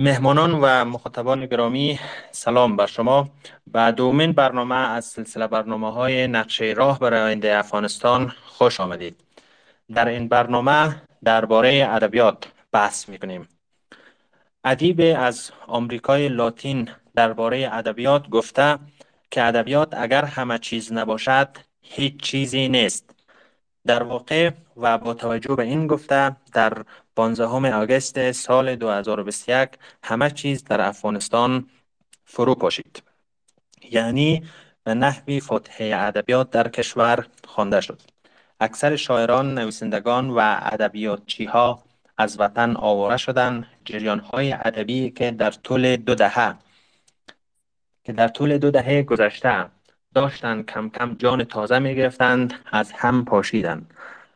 مهمانان و مخاطبان گرامی سلام بر شما. و دومین برنامه از سلسله برنامه های نقشه راه برای آینده افغانستان خوش آمدید. در این برنامه درباره ادبیات بحث می کنیم ادیب از آمریکای لاتین درباره ادبیات گفته که ادبیات اگر همه چیز نباشد هیچ چیزی نیست. در واقع و با توجه به این گفته در 15 آگست سال 2021 همه چیز در افغانستان فرو پاشید. یعنی به نحوی فتحه ادبیات در کشور خوانده شد. اکثر شاعران نویسندگان و ادبیاتچی ها از وطن آواره شدند. جریان های ادبی که در طول دو دهه که در طول دو دهه گذشته داشتند کم کم جان تازه می گرفتند از هم پاشیدند.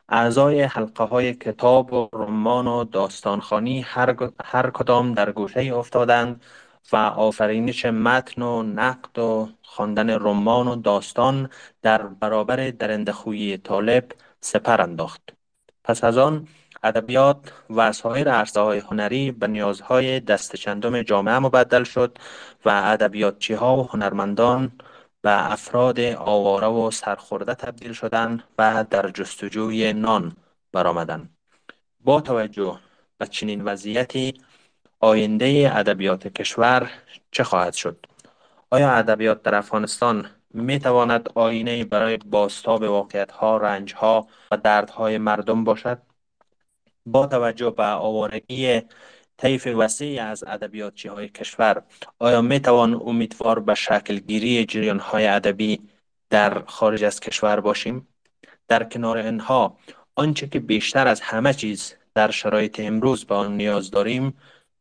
اعضای حلقه های کتاب و رمان و داستانخانی هر, هر کدام در گوشه افتادند و آفرینش متن و نقد و خواندن رمان و داستان در برابر درنده خویی طالب سپر انداخت. پس از آن ادبیات و سایر عرصه های هنری به نیازهای دست چندم جامعه مبدل شد و ادبیاتچی ها و هنرمندان به افراد آواره و سرخورده تبدیل شدند و در جستجوی نان برآمدند با توجه به چنین وضعیتی آینده ادبیات کشور چه خواهد شد؟ آیا ادبیات در افغانستان می تواند آینه برای باستاب واقعیت ها رنج ها و دردهای مردم باشد؟ با توجه به آوارگی طیف وسیعی از ادبیاتچی های کشور. آیا می توان امیدوار به شکل گیری جریان های ادبی در خارج از کشور باشیم؟ در کنار اینها آنچه که بیشتر از همه چیز در شرایط امروز به آن نیاز داریم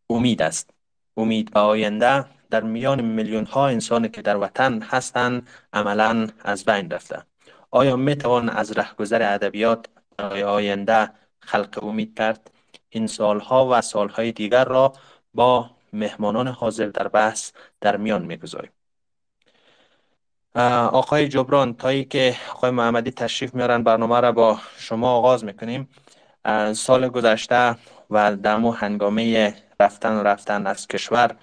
امید است. امید به آینده در میان میلیون ها انسانی که در وطن هستند عملا از بین رفته. آیا می توان از رهگذر ادبیات برای آینده خلق امید کرد؟ این سالها و سالهای دیگر را با مهمانان حاضر در بحث در میان می‌گذاریم. آقای جبران تایی که آقای محمدی تشریف میارن برنامه را با شما آغاز می‌کنیم. سال گذشته و دمو هنگامه رفتن و رفتن از کشور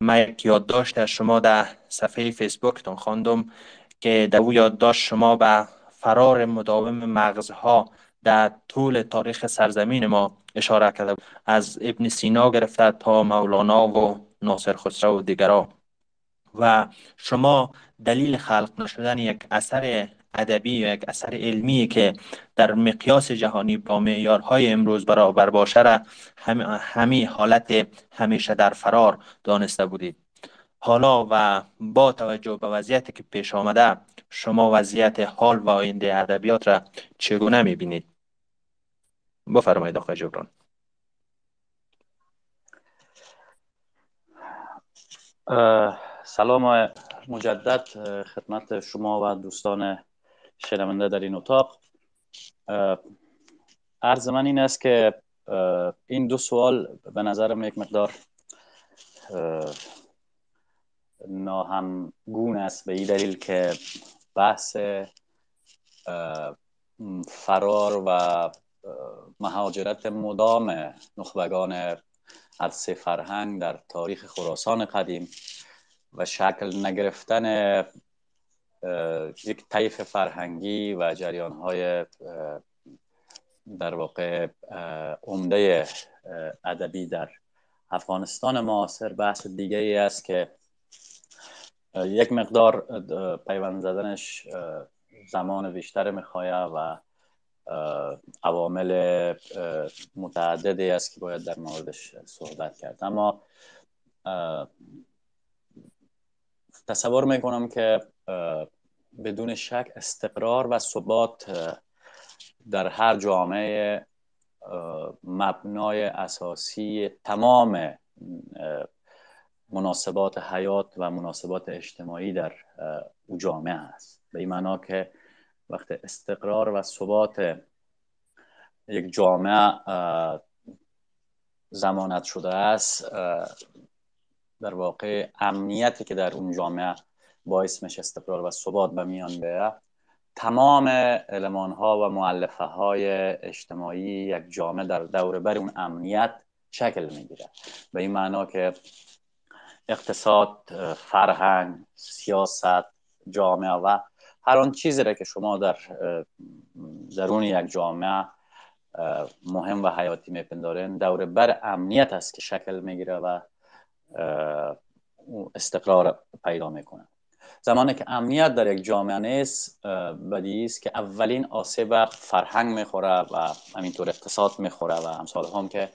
من یک یادداشت از شما در صفحه فیسبوکتون خواندم که در او یادداشت شما به فرار مداوم مغزها در طول تاریخ سرزمین ما اشاره کرده از ابن سینا گرفته تا مولانا و ناصر خسرو و دیگرها و شما دلیل خلق نشدن یک اثر ادبی یا یک اثر علمی که در مقیاس جهانی با معیارهای امروز برابر باشه را همی حالت همیشه در فرار دانسته بودید. حالا و با توجه به وضعیتی که پیش آمده شما وضعیت حال و آینده ادبیات را چگونه می‌بینید؟ بفرمایید آقای جبران. سلام مجدد خدمت شما و دوستان شنونده در این اتاق. عرض من این است که این دو سوال به نظرم یک مقدار ناهمگون است. به این دلیل که بحث فرار و مهاجرت مدام نخبگان عرصه فرهنگ در تاریخ خراسان قدیم و شکل نگرفتن یک طیف فرهنگی و جریان های در واقع عمده ادبی در افغانستان معاصر بحث دیگه ای است که یک مقدار پیوند زدنش زمان بیشتر می‌خواه و عوامل متعددی است که باید در موردش صحبت کرد. اما تصور می‌کنم که بدون شک استقرار و ثبات در هر جامعه مبنای اساسی تمام مناسبات حیات و مناسبات اجتماعی در او جامعه است. به این معنا که وقت استقرار و ثبات یک جامعه زمانت شده است در واقع امنیتی که در اون جامعه باعث میشه استقرار و ثبات به میان بیه تمام علمان ها و معلفه های اجتماعی یک جامعه در دور بر اون امنیت شکل می‌گیره. به این معنا که اقتصاد فرهنگ سیاست جامعه و هر آن چیزی را که شما در درون یک جامعه مهم و حیاتی میپندارین دور بر امنیت است که شکل می‌گیره و استقرار پیدا می‌کنه. زمانی که امنیت در یک جامعه نیست بدی است که اولین آسیب فرهنگ می‌خوره و همینطور اقتصاد می‌خوره و امثال هم که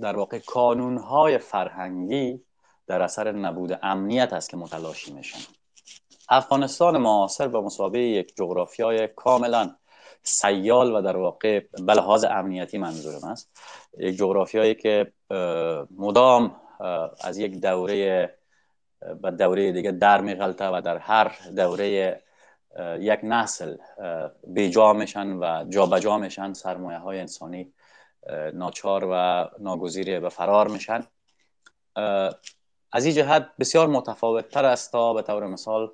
در واقع کانون های فرهنگی در اثر نبود امنیت است که متلاشی میشن. افغانستان معاصر به مسابقه یک جغرافیای کاملا سیال و در واقع به لحاظ امنیتی منظورم است. یک جغرافیایی که مدام از یک دوره به دوره دیگه در میغلطه و در هر دوره یک نسل بیجا میشن و جابجا میشن سرمایه های انسانی ناچار و ناگزیر به فرار میشن. از این جهت بسیار متفاوت تر است تا به طور مثال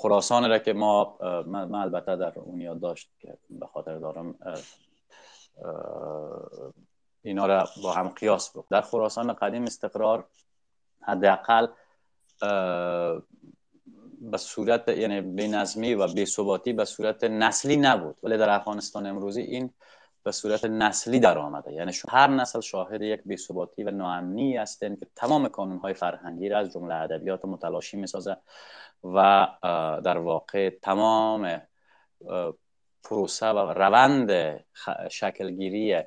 خراسان را که ما من البته در اون یاد داشت که به خاطر دارم اینا را با هم قیاس بود در خراسان قدیم استقرار حداقل به صورت یعنی بینظمی و بی‌ثباتی به صورت نسلی نبود. ولی در افغانستان امروزی این به صورت نسلی در آمده. یعنی هر نسل شاهد یک بی‌ثباتی و ناامنی هستند که تمام کانونهای فرهنگی را از جمله ادبیات متلاشی می‌سازه. و در واقع تمام پروسه و روند شکلگیری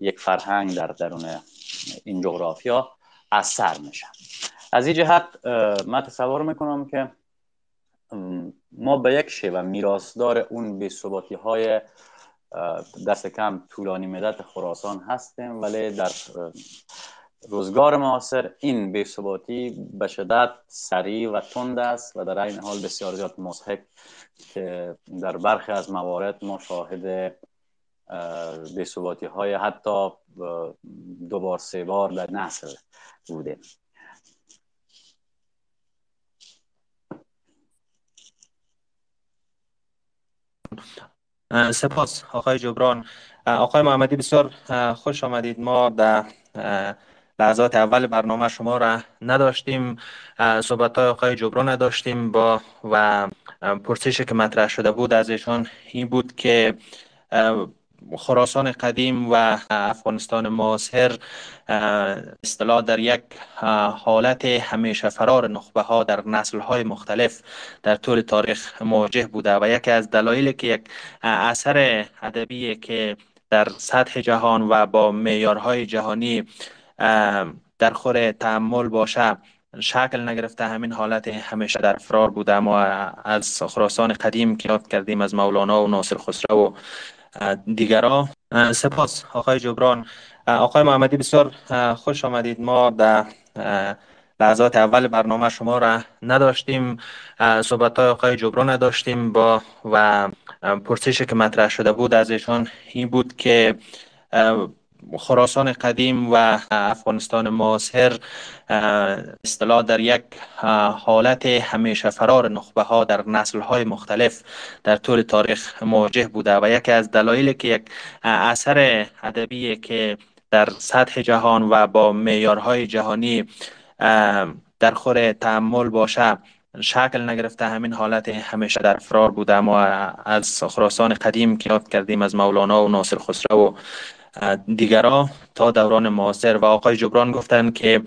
یک فرهنگ در درون این جغرافیا اثر میشه از این جهت من تصور می‌کنم که ما به یک شیوه میراثدار اون بی‌ثباتی های دست کم طولانی مدت خراسان هستیم ولی در روزگار معاصر این بی‌ثباتی به شدت سریع و تند است و در این حال بسیار زیاد مضحک که در برخی از موارد ما شاهد بی‌ثباتی های حتی دو بار سه بار در نسل بودیم. سپاس آقای جبران. آقای محمدی بسیار خوش آمدید. ما در لحظات اول برنامه شما را نداشتیم صحبت های آقای جبران نداشتیم با و پرسشی که مطرح شده بود از ایشان این بود که خراسان قدیم و افغانستان معاصر اصطلاح در یک حالت همیشه فرار نخبه ها در نسل های مختلف در طول تاریخ مواجه بوده و یکی از دلایلی که یک اثر ادبی که در سطح جهان و با معیارهای جهانی در خور تعمل باشه. شکل نگرفته همین حالت همیشه در فرار بوده. ما از خراسان قدیم که یاد کردیم از مولانا و ناصر خسرو و دیگرا. سپاس آقای جبران. آقای محمدی بسیار خوش آمدید. ما در لحظات اول برنامه شما را نداشتیم. صحبت های آقای جبران نداشتیم با و پرسشی که مطرح شده بود از ایشان این بود که خراسان قدیم و افغانستان معاصر اصطلاح در یک حالت همیشه فرار نخبه ها در نسل های مختلف در طول تاریخ مواجه بوده و یکی از دلایلی که یک اثر ادبی که در سطح جهان و با معیارهای جهانی در خور تعمل باشه شکل نگرفته همین حالت همیشه در فرار بوده. ما از خراسان قدیم که یاد کردیم از مولانا و ناصر خسرو و دیگرا تا دوران معاصر و آقای جبران گفتن که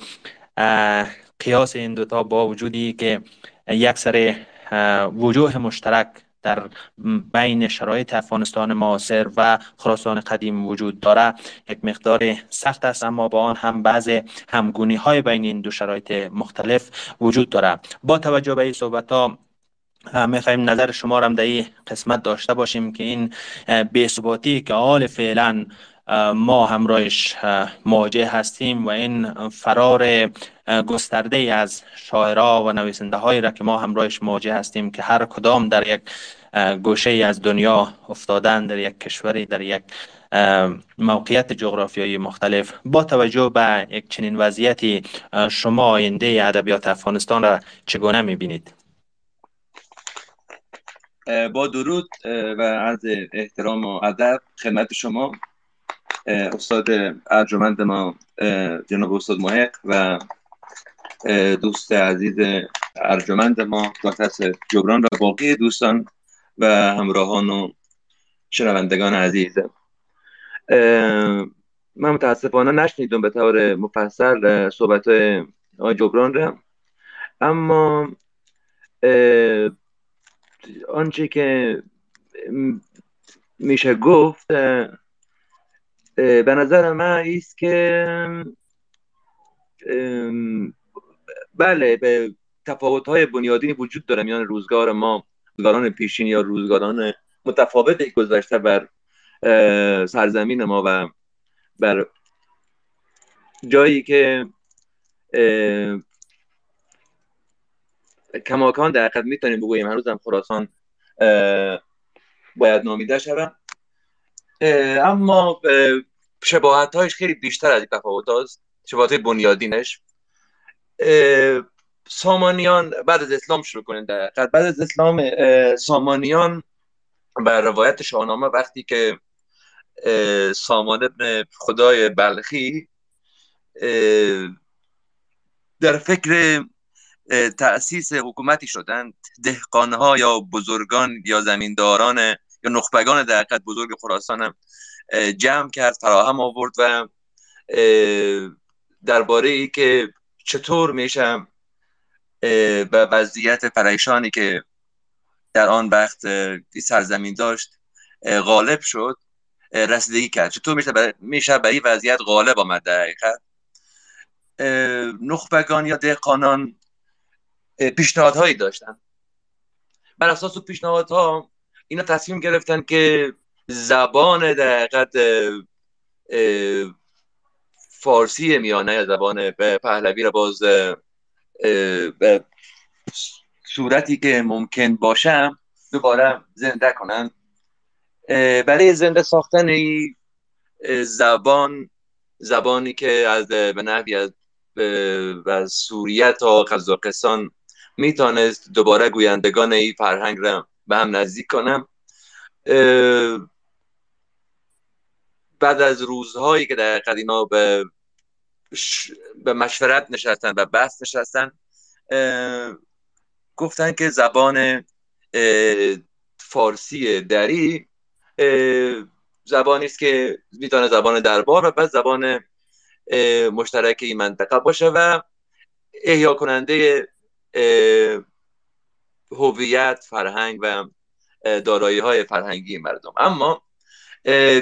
قیاس این دوتا با وجودی که یک سر وجوه مشترک در بین شرایط افغانستان معاصر و خراسان قدیم وجود داره. یک مقدار سخت است اما با آن هم بعض همگونی های بین این دو شرایط مختلف وجود داره. با توجه به این صحبت ها می‌خوایم نظر شما را در این قسمت داشته باشیم که این بی‌ثباتی که حال فعلا ما همراهش مواجه هستیم و این فرار گسترده از شاعرها و نویسنده هایی را که ما همراهش مواجه هستیم که هر کدام در یک گوشه از دنیا افتادن در یک کشوری در یک موقعیت جغرافیایی مختلف. با توجه به یک چنین وضعیتی شما آینده ادبیات افغانستان را چگونه می‌بینید؟ با درود و از احترام و ادب خدمت شما. استاد ارجمند ما جناب استاد محق و دوست عزیز ارجمند ما دکتر جبران و باقی دوستان و همراهان و شنوندگان عزیز. من متاسفانه نشنیدم به طور مفصل صحبت آقای جبران را. اما آنچه که میشه گفت به نظر من است که بله به تفاوت های بنیادی وجود داره میان روزگار ما روزگاران پیشین یا روزگاران متفاوت گذشته بر سرزمین ما و بر جایی که کماکان در حقیقت می‌تونیم بگوییم. هنوز هم خراسان باید نامیده شود اما شباهت هایش خیلی بیشتر از تفاوت هاست. شباهت بنیادینش. سامانیان بعد از اسلام شروع کنیم. بعد از اسلام سامانیان بر روایت شاهنامه وقتی که سامان ابن خدای بلخی در فکر تأسیس حکومتی شدند دهقانها یا بزرگان یا زمینداران نخبگان در بزرگ خراسان هم جمع کرد فراهم آورد و درباره ای که چطور میشم به وضعیت پریشانی که در آن وقت سرزمین داشت غالب شد رسیدگی کرد. چطور میشه میشه به این وضعیت غالب آمد در حقیقت؟ نخبگان یا دهقانان پیشنهادهایی داشتن. بر اساس پیشنهادها اینا تصمیم گرفتن که زبان در فارسی میانه یا زبان پهلوی را باز به صورتی که ممکن باشم دوباره زنده کنن. برای زنده ساختن این زبان زبانی که از به نحوی از و سوریه تا قزاقستان می‌تونست دوباره گویندگان این فرهنگ را به هم نزدیک کنم. بعد از روزهایی که در قدیما به به مشورت نشستن و بحث نشستن گفتن که زبان فارسی دری زبانی است که می‌تونه زبان دربار و بعد زبان مشترک این منطقه باشه و احیا کننده هویت فرهنگ و دارایی های فرهنگی مردم. اما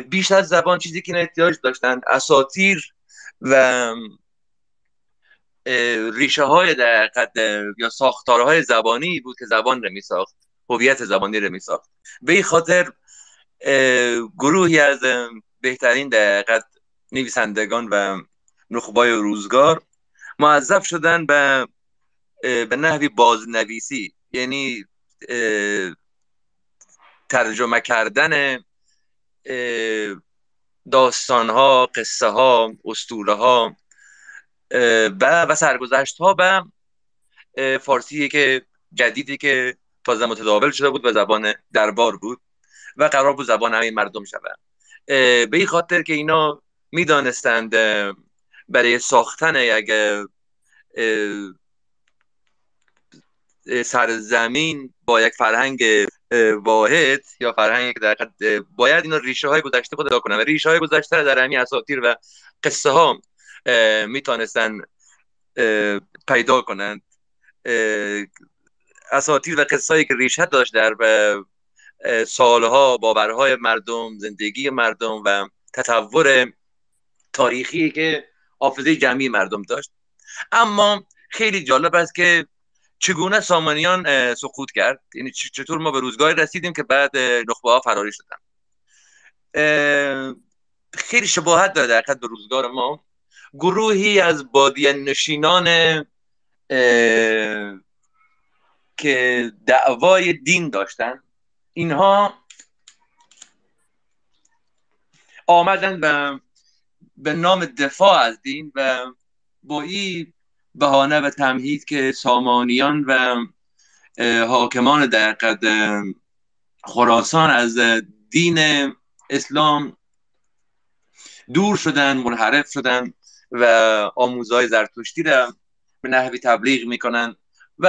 بیش از زبان چیزی که احتیاج داشتند اساتیر و ریشه های در یا ساختارهای زبانی بود که زبان رو می ساخت هویت زبانی رو می ساخت به این خاطر گروهی از بهترین در نویسندگان و نخبای روزگار معذب شدن به به نحوی بازنویسی یعنی ترجمه کردن داستان ها قصه ها اسطوره ها و و سرگذشت ها به فارسی که جدیدی که تازه متداول شده بود و زبان دربار بود و قرار بود زبان همین مردم شود به این خاطر که اینا می‌دانستند برای ساختن یک سرزمین با یک فرهنگ واحد یا فرهنگ در باید اینا ریشه های گذشته خود کنن و ریشه های گذشته در همین اساطیر و قصه ها می‌تونستن پیدا کنند اساطیر و قصه هایی که ریشه داشت در سالها باورهای مردم زندگی مردم و تطور تاریخی که حافظه جمعی مردم داشت. اما خیلی جالب است که چگونه سامانیان سقوط کرد؟ یعنی چطور ما به روزگاری رسیدیم که بعد نخبه ها فراری شدن؟ خیلی شباهت داره در به روزگار ما. گروهی از بادیان نشینان که دعوای دین داشتن اینها آمدن به به نام دفاع از دین و با این بهانه و تمهید که سامانیان و حاکمان در خراسان از دین اسلام دور شدن منحرف شدن و آموزهای زرتشتی را به نحوی تبلیغ می‌کنن و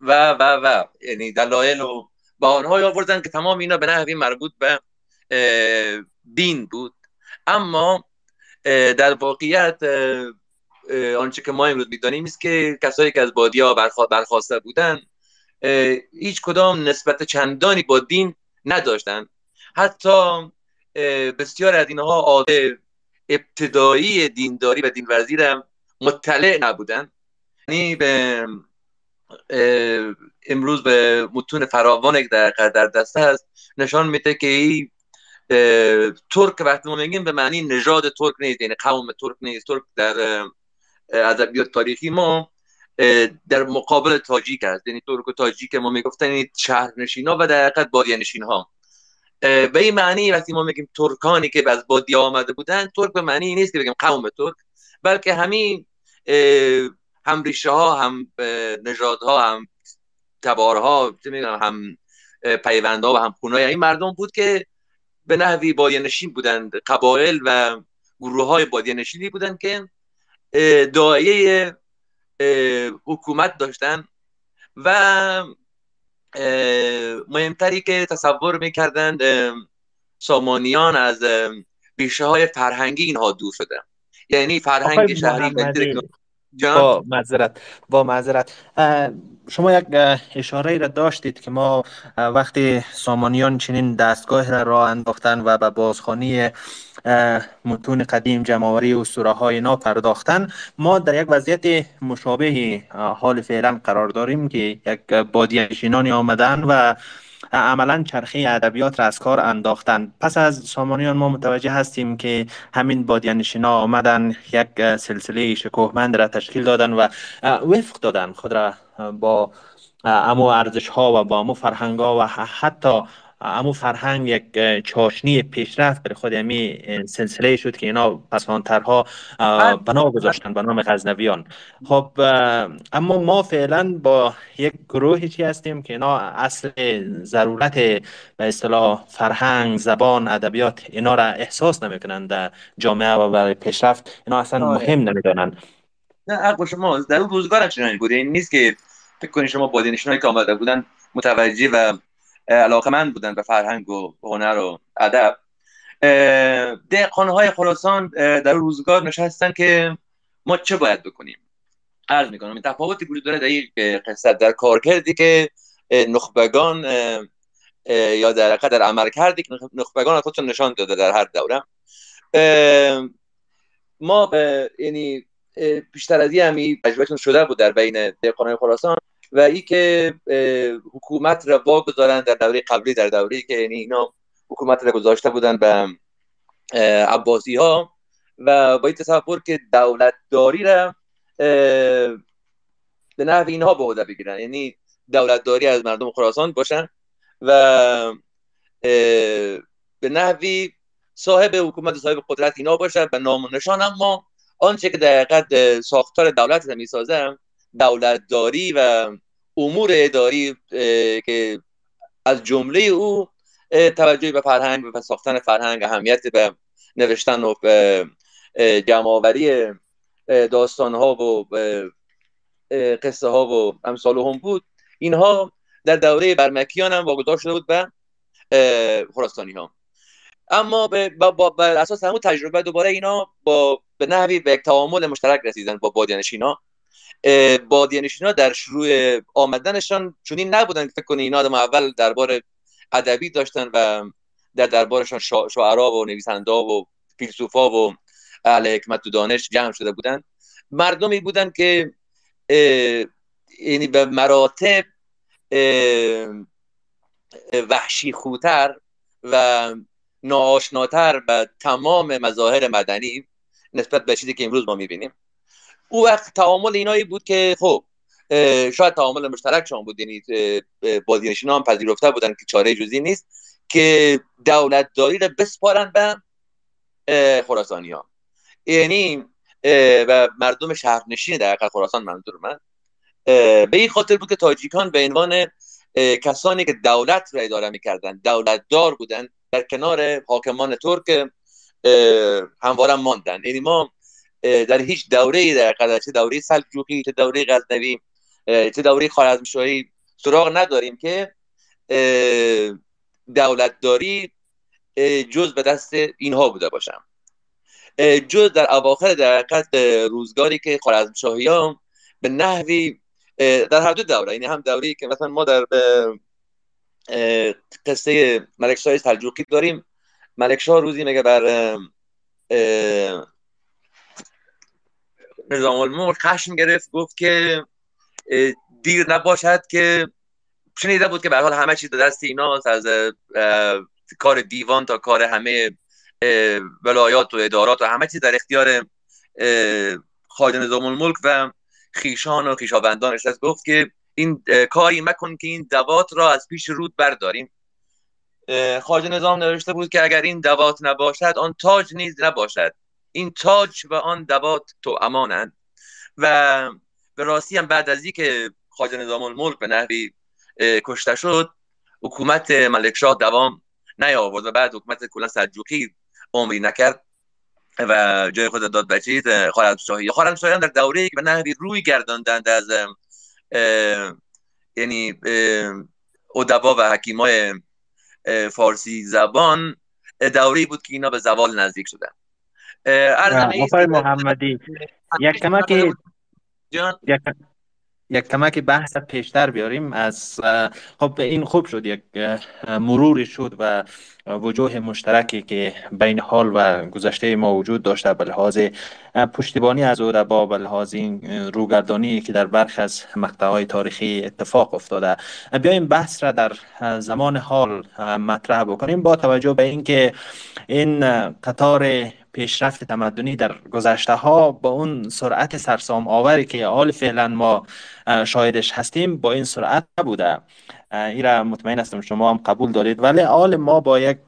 و و و یعنی دلایل و بهانه‌ای آوردن که تمام اینا به نحوی مربوط به دین بود. اما در واقعیت آنچه که ما امروز می‌دانیم است که کسایی که از بادیا برخواسته بودن هیچ کدام نسبت چندانی با دین نداشتن. حتی بسیار از اینها عاده ابتدایی دینداری و دینورزی را مطلع نبودن. یعنی به امروز به متون فراوان در در دست هست نشان میده که این ترک وقتی ما میگیم به معنی نژاد ترک نیست یعنی قوم ترک نیست. ترک در ادبیات تاریخی ما در مقابل تاجیک است. یعنی ترک و تاجیک ما می‌گفتن یعنی شهرنشینا و در حقیقت بادیه ها به این معنی وقتی ما میگیم ترکانی که از بادیه آمده بودن ترک به معنی نیست که بگیم قوم ترک بلکه همین هم ریشه ها هم نژادها هم تبارها هم پیوندها و هم خونای این مردم بود که به نحوی بادیه نشین بودند. قبایل و گروه های بادیه نشینی بودند که دایه حکومت داشتن و مهمتری که تصور می‌کردند سامانیان از بیشه های فرهنگی اینها دور شدن. یعنی فرهنگ شهری با معذرت با معذرت. شما یک اشاره را داشتید که ما وقتی سامانیان چنین دستگاه را راه انداختن و به بازخانی متون قدیم جمعوری و سوره های نا پرداختن ما در یک وضعیت مشابه حال فعلا قرار داریم که یک بادیانشینانی آمدن و عملا چرخه ادبیات را از کار انداختن پس از سامانیان ما متوجه هستیم که همین بادیانشینا آمدن یک سلسله شکوهمند را تشکیل دادن و وفق دادن. خود را با امو ارزش ها و با امو فرهنگ ها و حتی امو فرهنگ یک چاشنی پیشرفت برای خود امی سلسله شد که اینا پسانترها بنا گذاشتن به نام غزنویان. خب اما ما فعلا با یک گروهی چی هستیم که اینا اصل ضرورت به اصطلاح فرهنگ زبان ادبیات اینا را احساس نمی‌کنن در جامعه و برای پیشرفت. اینا اصلا آره. مهم نمی‌دانن نه حق شما در اون روزگار چنانی بوده این نیست که فکر کنید شما بادینشونایی که آمده بودن متوجه و علاقه من بودن به فرهنگ و هنر و ادب. های خراسان در روزگار نشستن که ما چه باید بکنیم؟ عرض می‌کنم این تفاوتی وجود داره در این قصه در کار کردی که نخبگان یا در در عمل کردی که نخبگان خودشون نشان داده در هر دوره. ما یعنی بیشتر از این همی شده بود در بین های خراسان. و ای که حکومت را واگذارن در دوره قبلی در دوره که یعنی اینا حکومت را گذاشته بودن به عباسی ها و با این تصور که دولت داری را به نحو اینها به عهده بگیرن یعنی دولت داری از مردم خراسان باشن و به نحوی صاحب حکومت صاحب قدرت اینا باشن و نام و نشان. اما آنچه که در ساختار دولت را می‌سازن دولتداری و امور اداری که از جمله او توجه به فرهنگ و ساختن فرهنگ اهمیت به نوشتن و به جمعآوری داستان ها و قصه ها و امثال هم بود. اینها در دوره برمکیان هم واگذار شده بود به خراسانی ها اما با, با, اساس همون تجربه دوباره اینا با به نحوی به تعامل مشترک رسیدن با بادیانشین ها. بادیانشین در شروع آمدنشان چونین نبودن فکر کنی اینا آدم اول دربار ادبی داشتن و در دربارشان شعرا و نویسنده و فیلسوفا و اهل حکمت و دانش جمع شده بودن مردمی بودن که یعنی به مراتب وحشی خوتر و ناآشناتر به تمام مظاهر مدنی نسبت به چیزی که امروز ما می‌بینیم. او وقت تعامل اینایی بود که خب شاید تعامل مشترک شما بود یعنی بازینشین هم پذیرفته بودن که چاره جزی نیست که دولت داری رو بسپارن به خراسانی ها یعنی و مردم شهرنشین در خراسان منظور من به این خاطر بود که تاجیکان به عنوان کسانی که دولت را اداره می‌کردن دولت دار بودن در کنار حاکمان ترک هموارم ماندن. یعنی ما در هیچ دوره در چه دوره سلجوقی چه دوره غزنوی چه دوره خوارزمشاهی سراغ نداریم که دولتداری جز به دست اینها بوده باشم. جز در اواخر در روزگاری که خوارزمشاهی ها به نحوی در هر دو دوره یعنی هم دوره که مثلا ما در قصه ملکشاه سلجوقی داریم. ملکشاه روزی میگه بر نظام الملک خشم گرفت گفت که دیر نباشد که شنیده بود که به حال همه چیز دست ایناست از کار دیوان تا کار همه ولایات و ادارات و همه چیز در اختیار خارج نظام الملک و خیشان و خیشاوندانش است گفت که این کاری مکن که این دوات را از پیش رود برداریم. خارج نظام نوشته بود که اگر این دوات نباشد آن تاج نیز نباشد. این تاج و آن دوات تو امانند. و به راستی هم بعد از اینکه خارج نظام الملک به نحوی کشته شد حکومت ملکشاه دوام نیاورد و بعد حکومت کلا سلجوقی عمری نکرد و جای خود داد به چیز خارزمشاهی خارزمشاهی در دوره که به نحوی روی گرداندند از یعنی ادبا و حکیمای فارسی زبان دوری بود که اینا به زوال نزدیک شدن آقای محمدی یک کمک یک کمک بحث پیشتر بیاریم از خب این خوب شد یک مروری شد و وجوه مشترکی که بین حال و گذشته ما وجود داشته به لحاظ پشتیبانی از ادبا به لحاظ این روگردانی که در برخ از مقطعهای تاریخی اتفاق افتاده. بیایم بحث را در زمان حال مطرح بکنیم با توجه به اینکه این قطار پیشرفت تمدنی در گذشته ها با اون سرعت سرسام آوری که حال فعلا ما شاهدش هستیم با این سرعت نبوده. این را مطمئن هستم شما هم قبول دارید. ولی حال ما با یک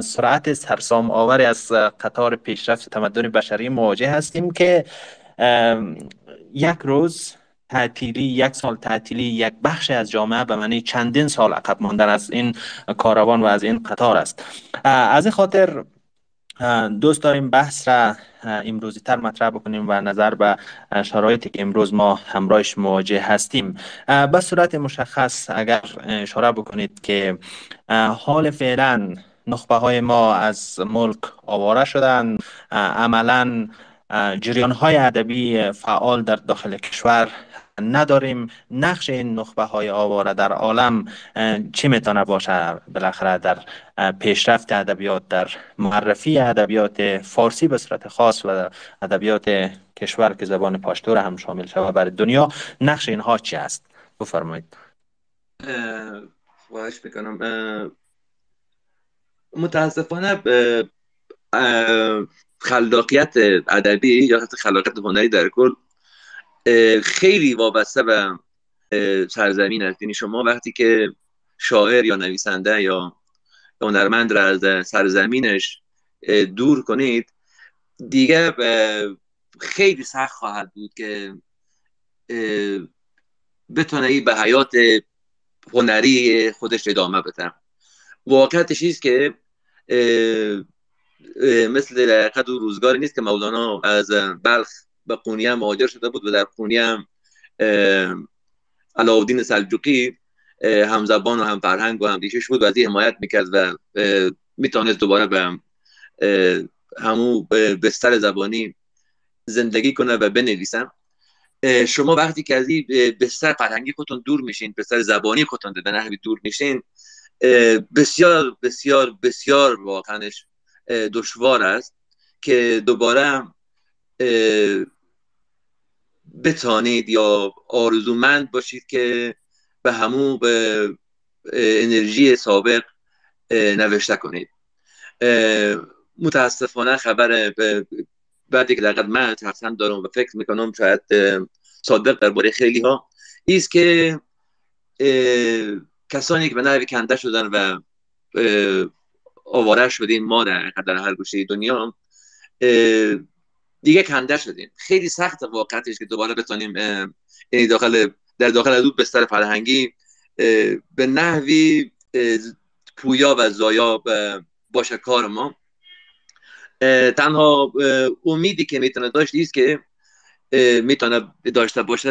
سرعت سرسام آوری از قطار پیشرفت تمدن بشری مواجه هستیم که یک روز تعطیلی یک سال تعطیلی یک بخش از جامعه به معنی چندین سال عقب ماندن از این کاروان و از این قطار است. از این خاطر دوست داریم بحث را امروزی تر مطرح بکنیم و نظر به شرایطی که امروز ما همراهش مواجه هستیم. به صورت مشخص اگر اشاره بکنید که حال فعلا نخبه های ما از ملک آواره شدن عملا جریان های ادبی فعال در داخل کشور نداریم. نقش این نخبه های آواره در عالم چی می‌تونه باشه؟ بالاخره در پیشرفت ادبیات در معرفی ادبیات فارسی به صورت خاص و ادبیات کشور که زبان پاشتو هم شامل شود برای دنیا نقش اینها چی است؟ بفرمایید. خواهش بکنم متاسفانه خلاقیت ادبی یا حتی خلاقیت هنری در کل خیلی وابسته به سرزمین است. یعنی شما وقتی که شاعر یا نویسنده یا هنرمند را از سرزمینش دور کنید دیگه خیلی سخت خواهد بود که بتونه به حیات هنری خودش ادامه بده. واقعیتش است که مثل قد روزگاری نیست که مولانا از بلخ به قونیه مهاجر شده بود و در قونیه علاودین سلجوقی هم زبان و هم فرهنگ و هم دیشش بود. و از حمایت می‌کرد و می‌تونست دوباره به همو بستر زبانی زندگی کنه و بنویسم شما وقتی که از این بستر فرهنگی خودتون دور میشین بستر زبانی خودتون به نحوی دور میشین بسیار بسیار بسیار واقعاش دشوار است که دوباره بتانید یا آرزومند باشید که به همون به انرژی سابق نوشته کنید. متاسفانه خبر بعدی که در من ترسم دارم و فکر می‌کنم شاید صادق درباره خیلی ها ایست که کسانی که به نحوی کنده شدن و آواره شدیم ما در, در هر گوشه دنیا دیگه کنده شدیم. خیلی سخت واقعتش که دوباره بتونیم یعنی داخل در داخل از بستر فرهنگی به نحوی پویا و زایا باشه کار ما. تنها امیدی که می‌تونه داشت است که می‌تونه داشته باشه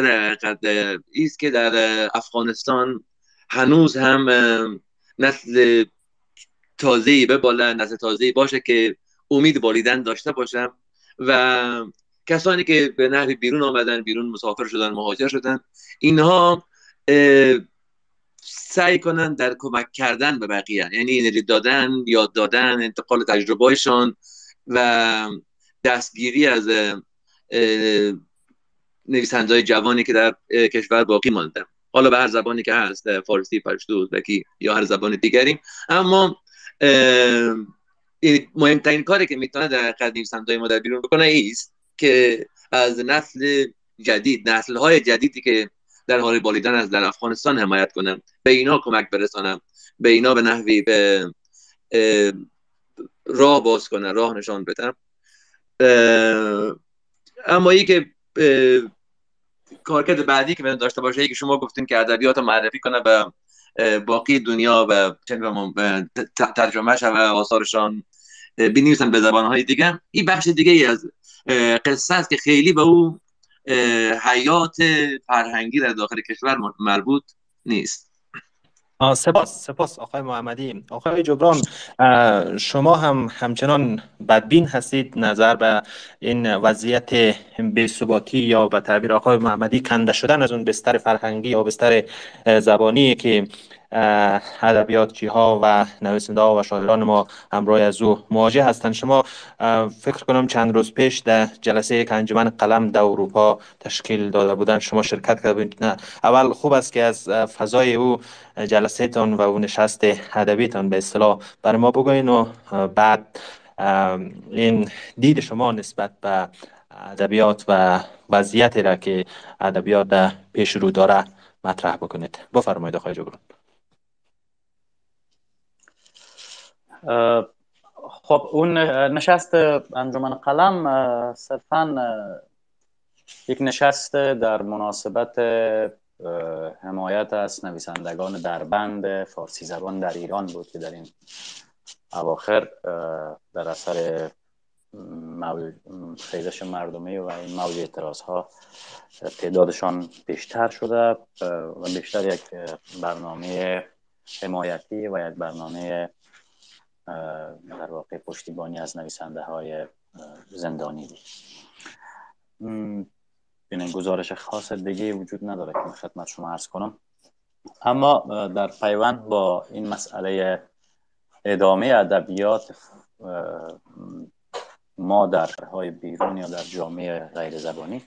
در ایست که در افغانستان هنوز هم نسل تازه به بالا نسل تازه باشه که امید بالیدن داشته باشم و کسانی که به نحوی بیرون آمدن بیرون مسافر شدن مهاجر شدن اینها سعی کنن در کمک کردن به بقیه. یعنی انرژی دادن یاد دادن انتقال تجربهشان و دستگیری از نویسنده های جوانی که در کشور باقی ماندن حالا به هر زبانی که هست فارسی پشتو ازبکی یا هر زبان دیگری. اما مهمترین کاری که می‌تونه در حقیقت نویسنده ما در بیرون بکنه است که از نسل جدید نسل های جدیدی که در حال بالیدن از در افغانستان حمایت کنم به اینا کمک برسانم به اینا به نحوی به راه باز کنم راه نشان بدم. اما ای که کارکرد بعدی که داشته باشه که شما گفتین که ادبیات معرفی کنه به باقی دنیا و ترجمه و آثارشان بنویسن به زبانهای دیگه. این بخش دیگه ای از قصه است که خیلی به او حیات فرهنگی در داخل کشور مربوط نیست. سپاس سپاس آقای محمدی. آقای جبران شما هم همچنان بدبین هستید. نظر به این وضعیت بی‌ثباتی یا به تعبیر آقای محمدی کنده شدن از اون بستر فرهنگی یا بستر زبانی که ادبیاتچی ها و نویسنده ها و شاعران ما همراه از او مواجه هستند. شما فکر کنم چند روز پیش در جلسه یک انجمن قلم در اروپا تشکیل داده بودن شما شرکت کردید. نه. اول خوب است که از فضای او جلسه تان و او نشست ادبی تان به اصطلاح بر ما بگوین و بعد این دید شما نسبت به ادبیات و وضعیتی را که ادبیات پیش رو داره مطرح بکنید. بفرمایید آقای جبران. خب اون نشست انجمن قلم صرفا یک نشست در مناسبت حمایت از نویسندگان در بند فارسی زبان در ایران بود که در این اواخر در اثر خیزش مردمی و این موج اعتراض ها تعدادشان بیشتر شده و بیشتر یک برنامه حمایتی و یک برنامه در واقع پشتیبانی از نویسنده های زندانی بود. این گزارش خاص دیگه وجود نداره که خدمت شما عرض کنم. اما در پیوند با این مسئله ادامه ادبیات ما در های بیرون یا در جامعه غیر زبانی.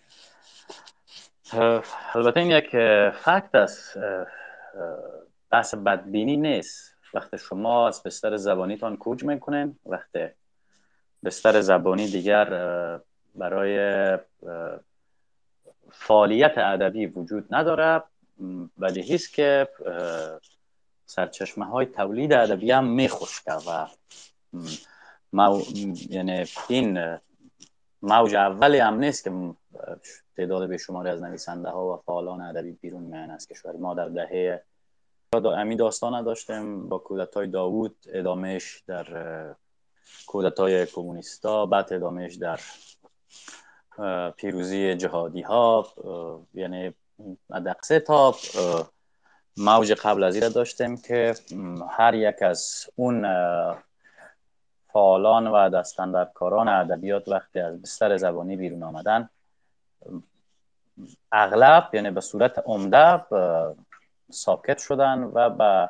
البته این یک فکت است بحث بدبینی نیست. وقتی شما از بستر زبانیتان کوچ می‌کنین وقتی بستر زبانی دیگر برای فعالیت ادبی وجود نداره. ولی است که سرچشمه های تولید ادبی هم میخوشکه و مو... یعنی این موج اولی هم نیست که تعداد به شماری از نویسنده ها و فعالان ادبی بیرون میان از کشور ما در دهه امی داستان داشتیم با کودت های داوود ادامهش در کودت های کمونیستا بعد ادامهش در پیروزی جهادی ها یعنی دقسه تا موج قبل از این داشتیم که هر یک از اون فعالان و دستندرکاران ادبیات وقتی از بستر زبانی بیرون آمدن اغلب یعنی به صورت عمده ساکت شدن و به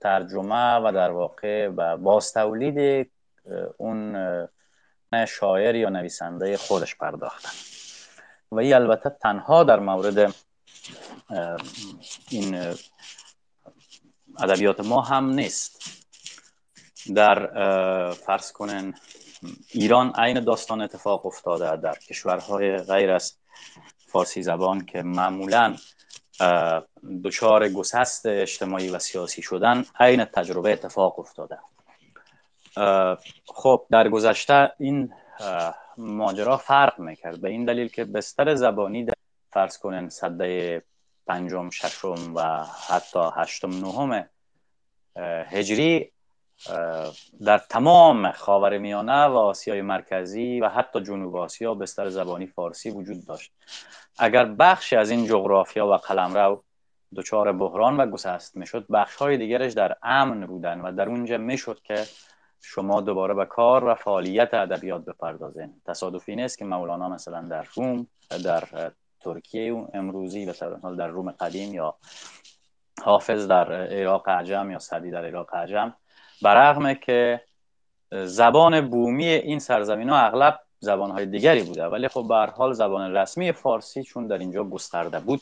ترجمه و در واقع و باز تولید اون شاعر یا نویسنده خودش پرداختن. و این البته تنها در مورد این ادبیات ما هم نیست. در فرض کنن ایران عین داستان اتفاق افتاده در کشورهای غیر از فارسی زبان که معمولا دچار گسست اجتماعی و سیاسی شدن عین تجربه اتفاق افتاده. خب در گذشته این ماجرا فرق می‌کرد. به این دلیل که بستر زبانی در فرض کنن صده پنجم ششم و حتی هشتم نهم هجری در تمام خاور میانه و آسیای مرکزی و حتی جنوب آسیا بستر زبانی فارسی وجود داشت. اگر بخشی از این جغرافیا و قلمرو دچار بحران و گسست می‌شد بخش های دیگرش در امن بودن و در اونجا می‌شد که شما دوباره به کار و فعالیت ادبیات بپردازین. تصادفی نیست که مولانا مثلا در روم در ترکیه امروزی و در روم قدیم یا حافظ در عراق عجم یا سعدی در عراق عجم برغمه که زبان بومی این سرزمین ها اغلب زبان های دیگری بوده. ولی خب به حال زبان رسمی فارسی چون در اینجا گسترده بود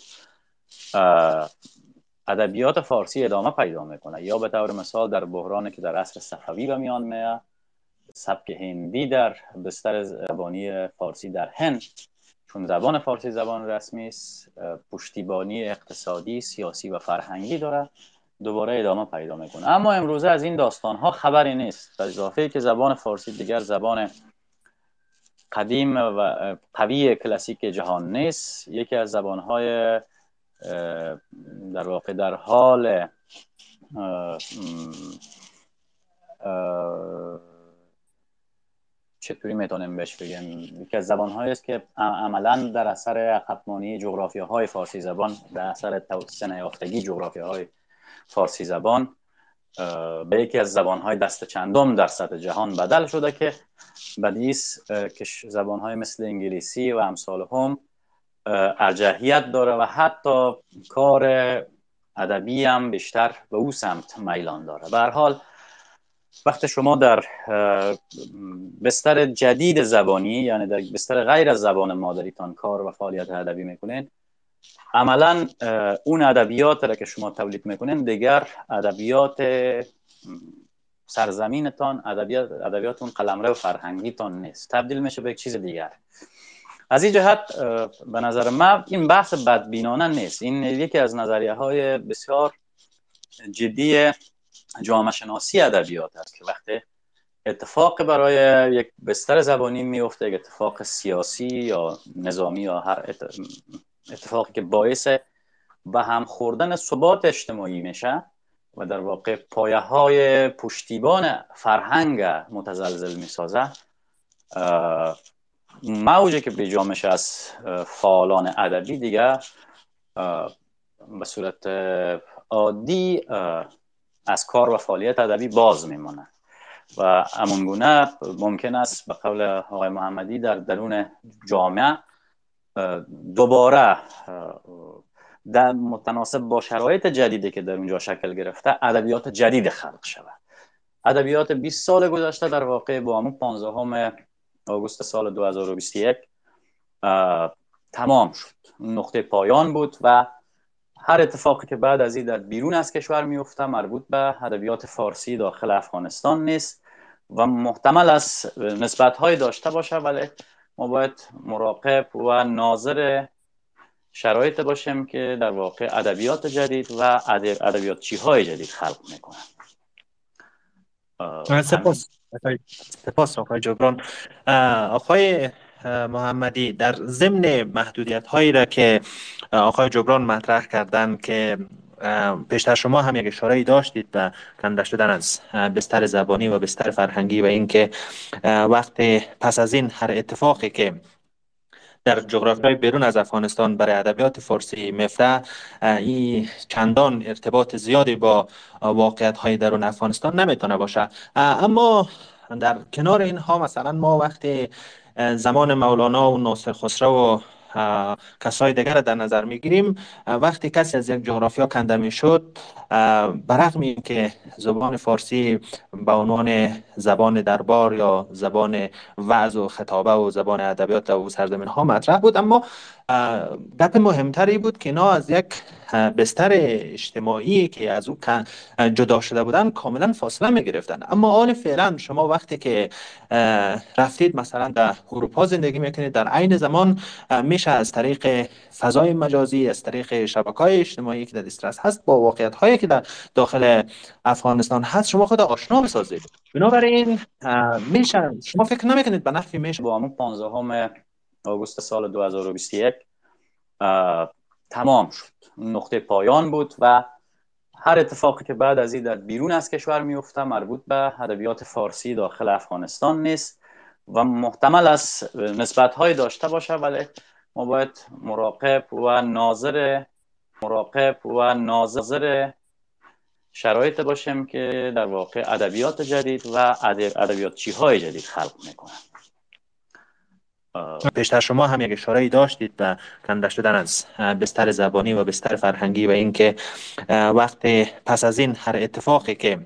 ادبیات فارسی ادامه پیدا می‌کنه. یا به طور مثال در بحرانی که در عصر صفوی به میان میاد سبک هندی در بستر زبانی فارسی در هند چون زبان فارسی زبان رسمی است پشتیبانی اقتصادی سیاسی و فرهنگی داره دوباره ادامه پیدا می‌کنه. اما امروزه از این داستان ها خبری نیست. به اضافه که زبان فارسی دیگر زبان قدیم و قوی کلاسیک جهان نیست. یکی از زبان های در واقع در حال چطوری می‌تونیم بهش بگیم یکی از زبان است که عملا در اثر عقبمانی جغرافی های فارسی زبان در اثر توسعه نیافتگی جغرافی های فارسی زبان به یکی از زبان های دست چندم در سطح جهان بدل شده که بدیس که زبان های مثل انگلیسی و امثال هم ارجحیت داره و حتی کار ادبی هم بیشتر به او سمت میلان داره. به حال وقتی شما در بستر جدید زبانی یعنی در بستر غیر از زبان مادریتان کار و فعالیت ادبی می‌کنین عملا اون ادبیات را که شما تولید می‌کنین دیگر ادبیات سرزمینتان ادبیات ادبیات اون قلمرو فرهنگیتان نیست. تبدیل میشه به یک چیز دیگر. از این جهت به نظر من این بحث بدبینانه نیست. این یکی از نظریه های بسیار جدی جامعه شناسی ادبیات است که وقتی اتفاق برای یک بستر زبانی میفته اتفاق سیاسی یا نظامی یا هر اتفاقی که باعث به هم خوردن ثبات اجتماعی میشه و در واقع پایه های پشتیبان فرهنگ متزلزل می‌سازه موجه که به میشه از فعالان ادبی دیگه به صورت عادی از کار و فعالیت ادبی باز میمونه. و امونگونه ممکن است به قول آقای محمدی در درون جامعه دوباره در متناسب با شرایط جدیدی که در اونجا شکل گرفته ادبیات جدید خلق شود. ادبیات 20 سال گذشته در واقع با همون 15 آگوست سال 2021 تمام شد. نقطه پایان بود و هر اتفاقی که بعد از این در بیرون از کشور میفته مربوط به ادبیات فارسی داخل افغانستان نیست و محتمل است نسبت های داشته باشه ولی ما باید مراقب و ناظر شرایط باشیم که در واقع ادبیات جدید و ادبیات چی های جدید خلق می‌کنن سپاس. سپاس آقای جبران. آقای محمدی در ضمن محدودیت هایی را که آقای جبران مطرح کردن که پیشتر شما هم یک اشاره داشتید به کنده شدن از بستر زبانی و بستر فرهنگی و اینکه وقت پس از این هر اتفاقی که در جغرافیای بیرون از افغانستان برای ادبیات فارسی مفته این چندان ارتباط زیادی با واقعیت های درون افغانستان نمی‌تونه باشه. اما در کنار اینها مثلا ما وقتی زمان مولانا و ناصر خسرو و کسای دیگر در نظر می‌گیریم. وقتی کسی از یک جغرافیا کنده می‌شد برغم اینکه زبان فارسی به عنوان زبان دربار یا زبان وعظ و خطابه و زبان ادبیات و سرزمین ها مطرح بود اما گپ مهمتری بود که اینا از یک بستر اجتماعی که از او جدا شده بودن کاملا فاصله می گرفتن اما آن فعلا شما وقتی که رفتید مثلا در اروپا زندگی می‌کنید در عین زمان میشه از طریق فضای مجازی از طریق شبکه های اجتماعی که در دسترس هست با واقعیت هایی که در داخل افغانستان هست شما خود آشنا بسازید. بنابراین میشه شما فکر نمی‌کنید به نفی میشه با همون 15 آگوست سال 2021 تمام شد. نقطه پایان بود و هر اتفاقی که بعد از این در بیرون از کشور میفته مربوط به ادبیات فارسی داخل افغانستان نیست و محتمل است نسبت های داشته باشه ولی ما باید مراقب و ناظر مراقب و ناظر شرایط باشیم که در واقع ادبیات جدید و ادبیات های جدید خلق می‌کنن پیشتر شما هم یک اشاره ای داشتید به کنده شدن از بستر زبانی و بستر فرهنگی و اینکه وقتی پس از این هر اتفاقی که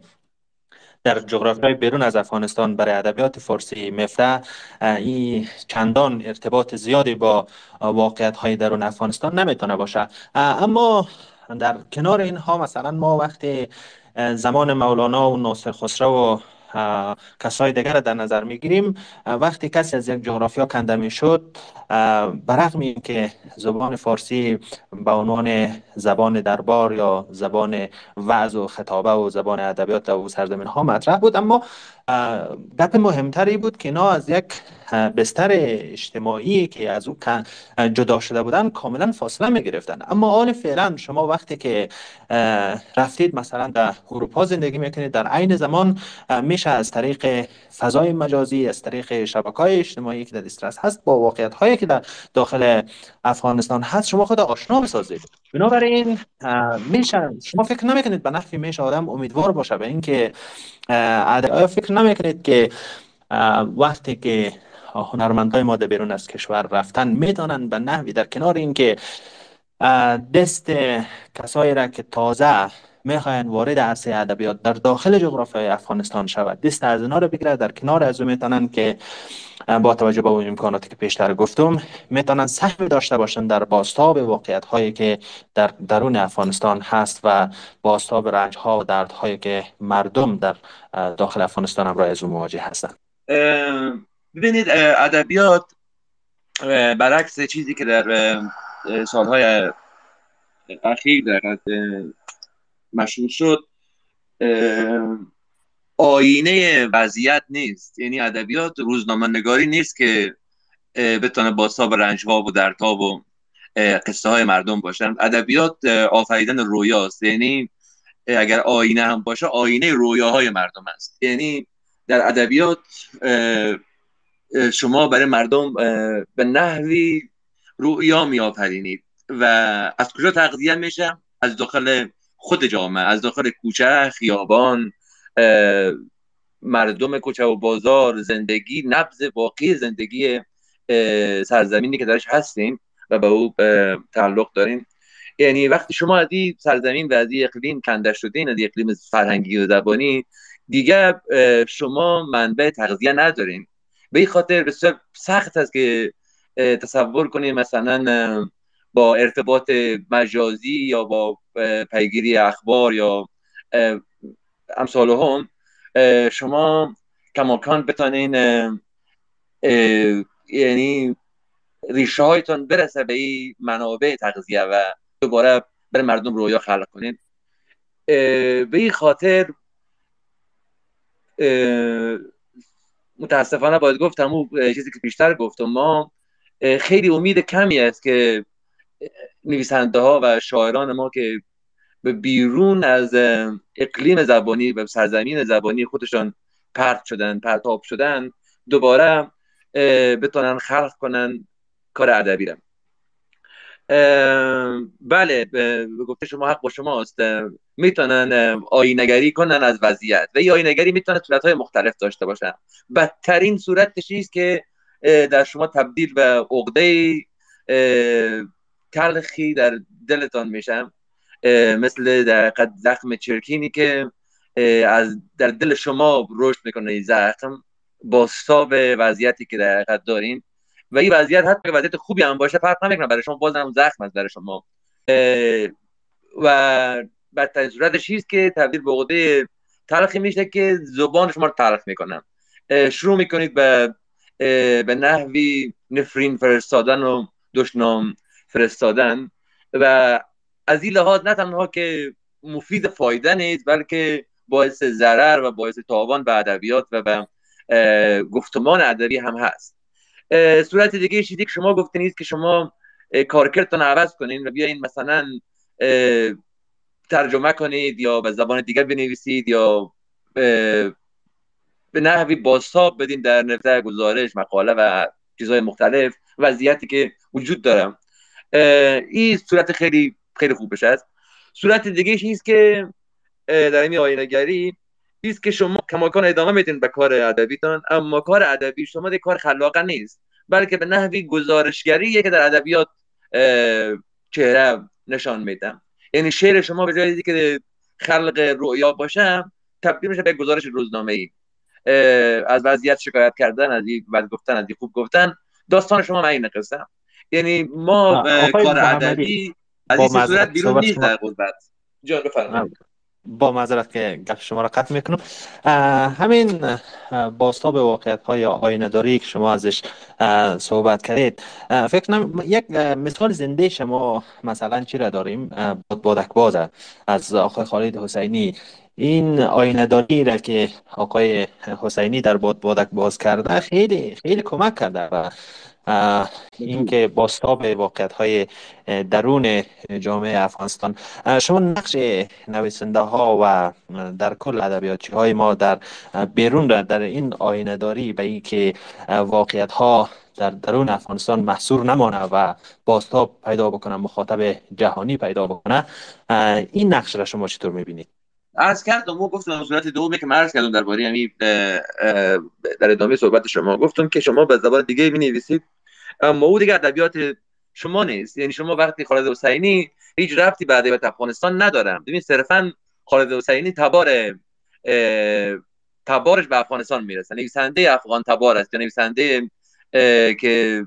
در جغرافیای بیرون از افغانستان برای ادبیات فارسی مفته این چندان ارتباط زیادی با واقعیت های درون افغانستان نمی‌تونه باشه. اما در کنار اینها مثلا ما وقتی زمان مولانا و ناصر خسرو و کسای دیگر در نظر می‌گیریم. وقتی کسی از یک جغرافیا کنده می‌شد برغم این که زبان فارسی به عنوان زبان دربار یا زبان وعظ و خطابه و زبان ادبیات و سرزمین ها مطرح بود اما گپ مهمتری بود که اینا از یک بستر اجتماعی که از او جدا شده بودن کاملا فاصله می گرفتن اما آن فعلا شما وقتی که رفتید مثلا در اروپا زندگی می‌کنید در عین زمان میشه از طریق فضای مجازی از طریق شبکه های اجتماعی که در دسترس هست با واقعیت هایی که در داخل افغانستان هست شما خود آشنا بسازید. بنابراین میشه شما فکر نمی‌کنید به نفع میشه آدم امیدوار باشه به اینکه فکر نمی‌کنید که وقتی که هنرمندای ما در بیرون از کشور رفتن می‌دانند به نحوی در کنار اینکه دست کسایی را که تازه می‌خواین وارد عرصه ادبیات در داخل جغرافیای افغانستان شود. دست از اینا رو بگیره در کنار از می‌تونن که با توجه به امکاناتی که پیشتر گفتم می‌تونن سهم داشته باشن در باستاب واقعیت هایی که در درون افغانستان هست و باستاب رنج ها و درد هایی که مردم در داخل افغانستان هم از اون مواجه هستن. ببینید ادبیات برعکس چیزی که در سالهای اخیر در مشهور شد. آینه وضعیت نیست. یعنی ادبیات روزنامه نگاری نیست که بتونه باساب رنج ها و دردها و قصه های مردم باشن. ادبیات آفریدن رویاست. یعنی اگر آینه هم باشه آینه رویاهای مردم است. یعنی در ادبیات شما برای مردم به نحوی رویا می آفرینید و از کجا تغذیه میشه؟ از داخل خود جامعه از داخل کوچه خیابان مردم کوچه و بازار زندگی نبض واقعی زندگی سرزمینی که درش هستیم و به او تعلق داریم. یعنی وقتی شما از این سرزمین و از این اقلیم کنده شدین از اقلیم فرهنگی و زبانی دیگه شما منبع تغذیه ندارین. به این خاطر بسیار سخت است که تصور کنید مثلا با ارتباط مجازی یا با پیگیری اخبار یا امثال هم شما کماکان بتانین یعنی ریشه هایتان برسه به این منابع تغذیه و دوباره بر مردم رویا خلق کنید به این خاطر متاسفانه باید گفتم اون چیزی که بیشتر گفتم ما خیلی امید کمی است که نویسنده ها و شاعران ما که به بیرون از اقلیم زبانی و سرزمین زبانی خودشان پرت شدن پرتاب شدن دوباره بتونن خلق کنن کار ادبی را بله به گفته شما حق با شماست. می‌تونن آینگری کنن از وضعیت و این آینگری می‌تونه صورت های مختلف داشته باشن بدترین صورت چیز که در شما تبدیل به عقده تلخی در دلتان میشم مثل در زخم چرکینی که از در دل شما رشد می‌کنه این زخم. با وضعیتی که در حقیقت دارین. و این وضعیت حتی وضعیت خوبی هم باشه فرق نمی‌کنه. برای شما باز هم زخم است برای شما. و بدترین صورتش چیست که تبدیل به عقده تلخی میشه که زبان شما رو تلخ می‌کنن شروع می‌کنید به به نحوی نفرین فرستادن و دشنام. فرستادن و از این لحاظ نه تنها که مفید فایده نیست بلکه باعث ضرر و باعث تاوان به ادبیات و به گفتمان ادبی هم هست. صورت دیگه چیزی که شما گفته نیست که شما کارکردتان عوض کنین و بیاین مثلا ترجمه کنید یا به زبان دیگر بنویسید یا به نحوی بازتاب بدین در نوشته گزارش مقاله و چیزهای مختلف وضعیتی که وجود دارم این صورت خیلی خیلی خوبش است صورت دیگه است که در این آینگری است که شما کماکان ادامه میدین به کار ادبیتان اما کار ادبی شما یک کار خلاقه نیست بلکه به نحوی گزارشگری که در ادبیات چهره نشان میدم. یعنی شعر شما به جای که خلق رؤیا باشه تبدیل میشه به گزارش روزنامه ای از وضعیت شکایت کردن از این بد گفتن از این خوب گفتن داستان شما این قصه یعنی ما کار ادبی از این صورت بیرون نیست در قربت جان بفرمایید. با معذرت که گفت شما را قطع می‌کنم. همین باستاب واقعیت های آینه داری که شما ازش صحبت کردید. فکر نم یک مثال زنده شما مثلا چی را داریم؟ بادک بازه از آقای خالد حسینی. این آینه داری را که آقای حسینی در باد بادک باز کرده خیلی خیلی کمک کرده و اینکه باستاب واقعیت های درون جامعه افغانستان. شما نقش نویسنده ها و در کل ادبیاتی های ما در بیرون در این آینه داری به اینکه واقعیت ها در درون افغانستان محصور نمانه و باستاب پیدا بکنه مخاطب جهانی پیدا بکنه این نقش را شما چطور می‌بینید؟ از کردم و گفتم صورت دومی که مرز کردم درباره همین در ادامه صحبت شما گفتم که شما به زبان دیگه می نویسید اما او دیگه ادبیات شما نیست. یعنی شما وقتی خالد حسینی هیچ رفتی به ادبیات افغانستان ندارم. ببین صرفا خالد حسینی تبار تبارش به افغانستان می‌رسه. نویسنده افغان تبار است یا نویسنده که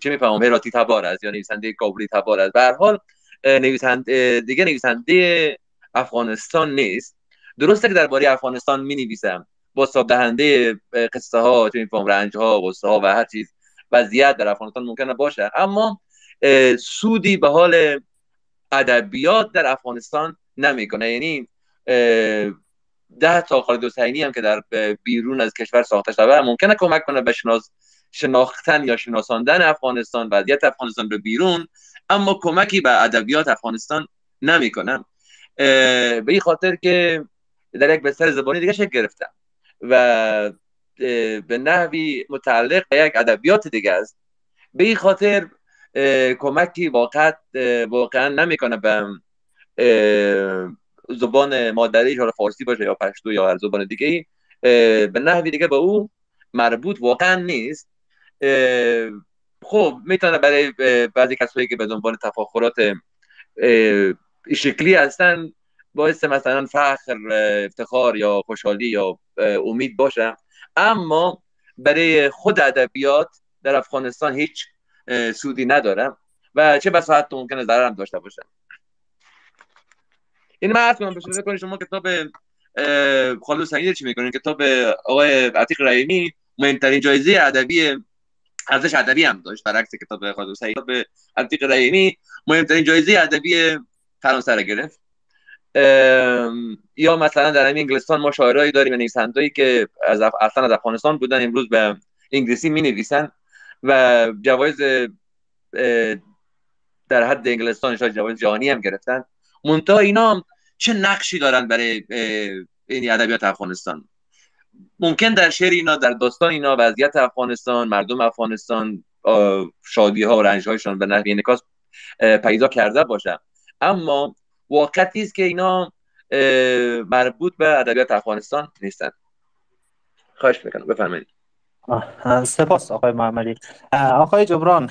چه می‌فهمم؟ هراتی تبار است یا نویسنده کابلی تبار است. به هر حال نویسنده دیگه نویسنده افغانستان نیست. درسته که درباره افغانستان می نویسم با دهنده قصه ها چه میفهم رنج ها قصه ها و هر چیز. وضعیت در افغانستان ممکنه باشه اما سودی به حال ادبیات در افغانستان نمی‌کنه. یعنی ده تا خالد حسینی هم که در بیرون از کشور ساخته شده ممکنه کمک کنه به شناس شناختن یا شناساندن افغانستان وضعیت افغانستان به بیرون اما کمکی به ادبیات افغانستان نمی‌کنه. به این خاطر که در یک بستر زبانی دیگه شکل گرفتم. و به نحوی متعلق به یک ادبیات دیگه است. به این خاطر کمکی واقعا واقعا نمی‌کنه به زبان مادری حالا فارسی باشه یا پشتو یا هر زبان دیگه ای. به نحوی دیگه به او مربوط واقعا نیست. خب می‌تونه برای بعضی کسایی که به دنبال تفاخرات شکلی هستن باعث مثلا فخر افتخار یا خوشحالی یا امید باشه. اما برای خود ادبیات در افغانستان هیچ سودی ندارم. و چه بسا حتی ممکنه ضرر هم داشته باشم. این من کنم شما کتاب خالد سنگی چی می‌کنین کتاب آقای عتیق رحیمی مهمترین جایزه ادبی ارزش ادبی هم داشت برعکس کتاب خالد سنگی کتاب عتیق رحیمی مهمترین جایزه ادبی فرانسه را گرفت. یا مثلا در همین انگلستان ما شاعرایی داریم نویسندهایی که از اصلا از افغانستان بودن امروز به انگلیسی می نویسن و جوایز در حد انگلستان شاید جوایز جهانی هم گرفتن. منتها اینا چه نقشی دارن برای این ادبیات افغانستان؟ ممکن در شعر اینا در داستان اینا وضعیت افغانستان مردم افغانستان شادی ها و رنج هایشان به نحوی انعکاس پیدا کرده باشن. اما واقعیتی است که اینا مربوط به ادبیات افغانستان نیستن. خواهش می‌کنم بفرمایید. سپاس آقای محمدی. آقای جبران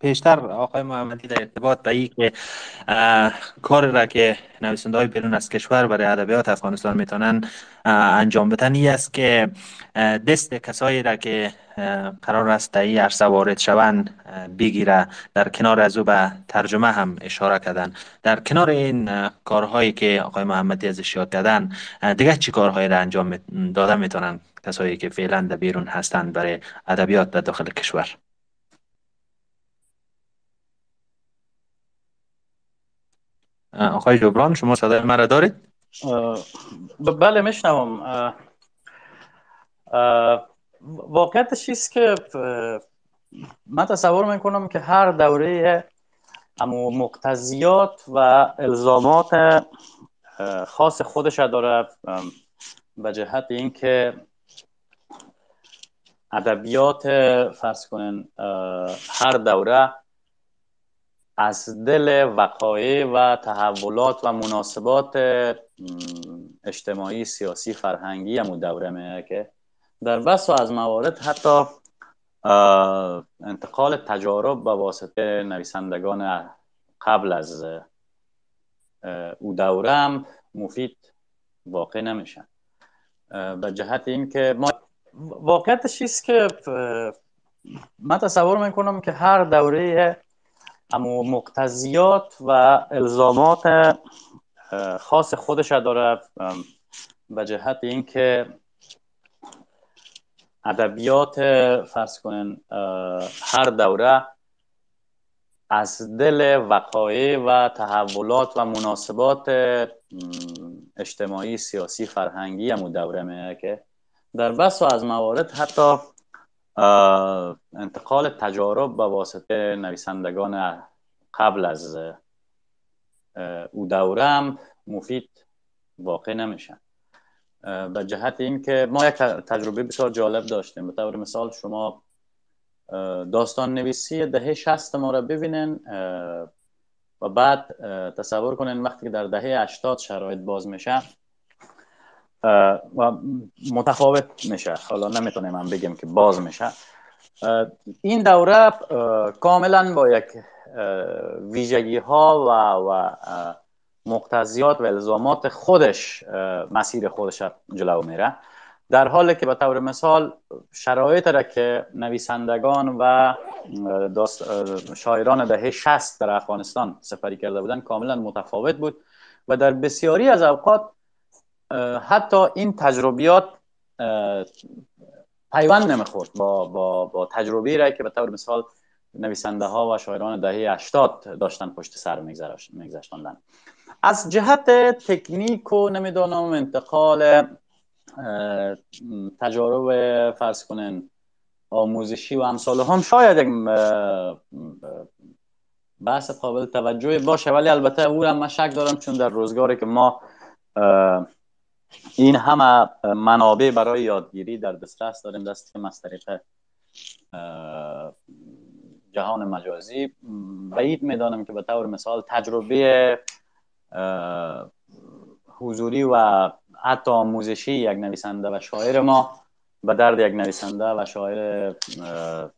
پیشتر آقای محمدی در ارتباط به این که کار را که نویسنده های بیرون از کشور برای ادبیات افغانستان می‌تونن انجام بدن ای است که دست کسایی را که قرار است در این عرصه وارد شوند بگیره در کنار از او به ترجمه هم اشاره کردن. در کنار این کارهایی که آقای محمدی ازش یاد کردن دیگه چی کارهایی را انجام دادن می‌تونن؟ کسایی که فعلا در بیرون هستند برای ادبیات در داخل کشور آقای جبران شما صدای مرا دارید؟ بله میشنوم واقعیتش چیست که من تصور می‌کنم که هر دوره اما مقتضیات و الزامات خاص خودش داره به جهت اینکه ادبیات فرض کنن هر دوره از دل وقایع و تحولات و مناسبات اجتماعی سیاسی فرهنگی همون دوره میه که در بس و از موارد حتی انتقال تجارب به واسطه نویسندگان قبل از او دوره هم مفید واقع نمیشن. به جهت اینکه ما واقعیتش است که من تصور می‌کنم که هر دوره اما مقتضیات و الزامات خاص خودش داره به جهت اینکه ادبیات فرض کنن هر دوره از دل وقایع و تحولات و مناسبات اجتماعی سیاسی فرهنگی همون دوره میه که در بس و از موارد حتی انتقال تجارب به واسطه نویسندگان قبل از او دوره هم مفید واقع نمیشن. به جهت اینکه ما یک تجربه بسیار جالب داشتیم. به طور مثال شما داستان نویسی دهه شست ما را ببینین و بعد تصور کنین وقتی که در دهه 80 شرایط باز میشه متفاوت میشه. حالا نمی‌تونیم من بگم که باز میشه. این دوره کاملا با یک ویژگی ها و, و مقتضیات و الزامات خودش مسیر خودش جلو میره. در حالی که به طور مثال شرایط را که نویسندگان و شاعران دهه 60 در افغانستان سفری کرده بودند کاملا متفاوت بود و در بسیاری از اوقات حتی این تجربیات پیوند نمی‌خورد با, با, با تجربی را که به طور مثال نویسنده ها و شاعران دهه 80 داشتن پشت سر میگذشتندن از جهت تکنیک و نمی‌دانم انتقال تجارب فرض کنن آموزشی و امثال هم شاید بحث قابل توجه باشه ولی البته او هم من شک دارم چون در روزگاری که ما این همه منابع برای یادگیری در دسترس داریم. دست که از طریق جهان مجازی بعید می‌دانم که به طور مثال تجربه حضوری و حتی آموزشی یک نویسنده و شاعر ما به درد یک نویسنده و شاعر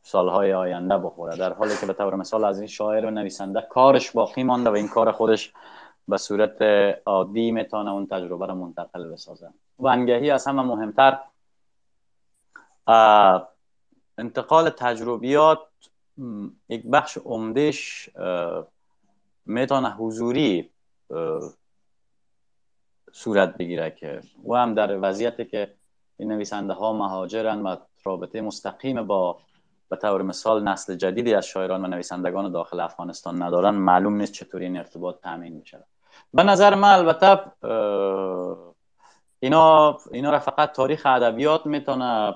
سالهای آینده بخوره. در حالی که به طور مثال از این شاعر و نویسنده کارش باقی مانده و این کار خودش به صورت عادی می‌تونه اون تجربه رو منتقل بسازه. و از همه مهمتر انتقال تجربیات یک بخش عمدهش می‌تونه حضوری صورت بگیره که و هم در وضعیتی که این نویسنده ها مهاجرن و رابطه مستقیم با به طور مثال نسل جدیدی از شاعران و نویسندگان داخل افغانستان ندارن معلوم نیست چطوری این ارتباط تامین میشه به نظر من البته اینا اینا را فقط تاریخ ادبیات می‌تونه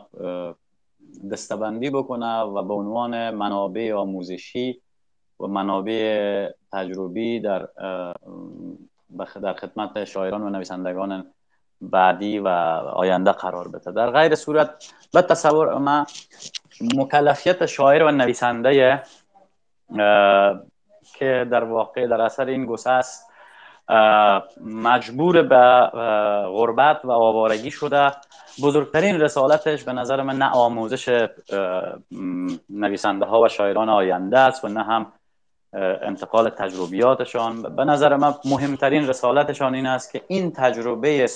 دستبندی بکنه و به عنوان منابع آموزشی و منابع تجربی در در خدمت شاعران و نویسندگان بعدی و آینده قرار بده. در غیر صورت به تصور ما مکلفیت شاعر و نویسنده که در واقع در اثر این گسست مجبور به غربت و آوارگی شده. بزرگترین رسالتش به نظر من نه آموزش نویسنده ها و شاعران آینده است و نه هم انتقال تجربیاتشان. به نظر من مهمترین رسالتشان این است که این تجربه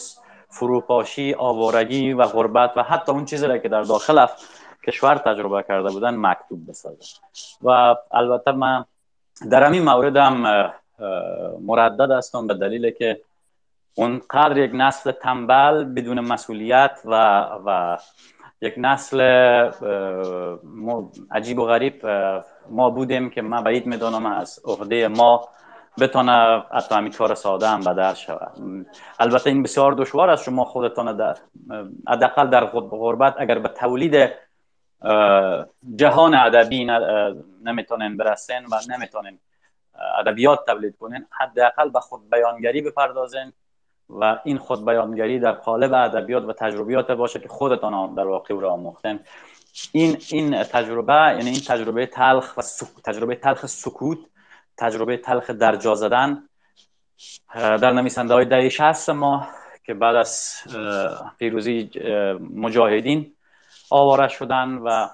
فروپاشی آوارگی و غربت و حتی اون چیزی را که در داخل کشور تجربه کرده بودن مکتوب بسازه و البته من در همین موردم مردد هستم به دلیل که اون قدر یک نسل تنبل بدون مسئولیت و, و یک نسل عجیب و غریب ما بودیم که من بعید می‌دانم از عهده ما بتونه حتی همین کار ساده هم بدل شود. البته این بسیار دشوار است شما خودتان در حداقل در غربت اگر به تولید جهان ادبی نمی‌تونین برسین و نمی‌تونین ادبیات تولید کنین حداقل به خود بیانگری بپردازین و این خود بیانگری در قالب ادبیات و تجربیات باشه که خودتان در واقع او را آموختن این این تجربه یعنی این تجربه تلخ و تجربه تلخ سکوت تجربه تلخ درجا زدن در نویسنده های دهه 60 ما که بعد از پیروزی مجاهدین آواره شدن و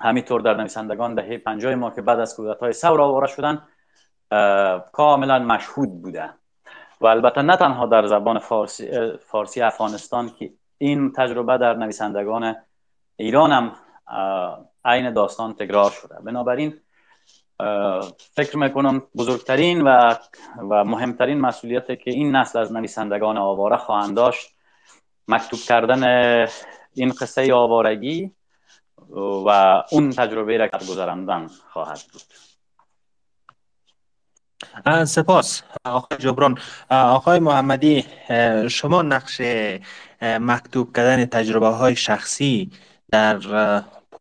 همینطور در نویسندگان دهه 50 ما که بعد از های ثور آواره شدن کاملا مشهود بوده و البته نه تنها در زبان فارسی, فارسی افغانستان که این تجربه در نویسندگان ایران هم عین داستان تکرار شده. بنابراین فکر می‌کنم بزرگترین و, و مهمترین مسئولیت که این نسل از نویسندگان آواره خواهند داشت مکتوب کردن این قصه آوارگی و اون تجربه را گذراندن خواهد بود. سپاس. آقای جبران. آقای محمدی شما نقش مکتوب کردن تجربه های شخصی در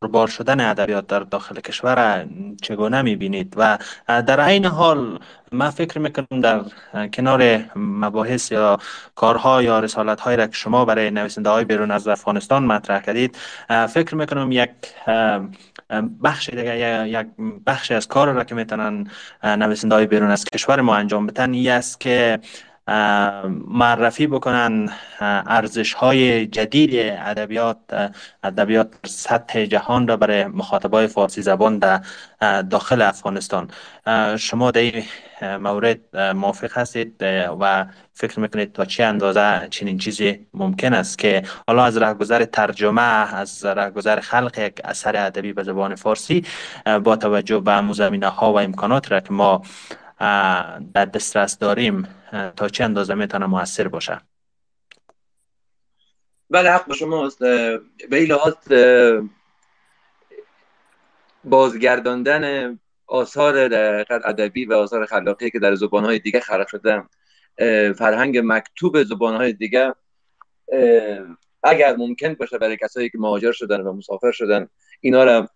پربار شدن ادبیات در داخل کشور چگونه می‌بینید؟ و در عین حال من فکر می‌کنم در کنار مباحث یا کارها یا رسالت هایی را که شما برای نویسنده های بیرون از افغانستان مطرح کردید فکر می‌کنم یک بخش دیگه یک بخش از کار را که می‌تونن نویسنده های بیرون از کشور ما انجام بدن این است که معرفی بکنن ارزش های جدید ادبیات ادبیات سطح جهان را برای مخاطبای فارسی زبان در داخل افغانستان. شما در این مورد موافق هستید و فکر می‌کنید تا چه اندازه چنین چیزی ممکن است که حالا از رهگذر ترجمه از رهگذر خلق یک اثر ادبی به زبان فارسی با توجه به مزمینه ها و امکانات را که ما در دسترس داریم تا چه اندازه می‌تونه موثر باشه بله حق شماست به لحاظ بازگرداندن آثار ادبی و آثار خلاقی که در زبانهای دیگه خلق شده فرهنگ مکتوب زبانهای دیگه اگر ممکن باشه برای کسایی که مهاجر شدن و مسافر شدن اینا را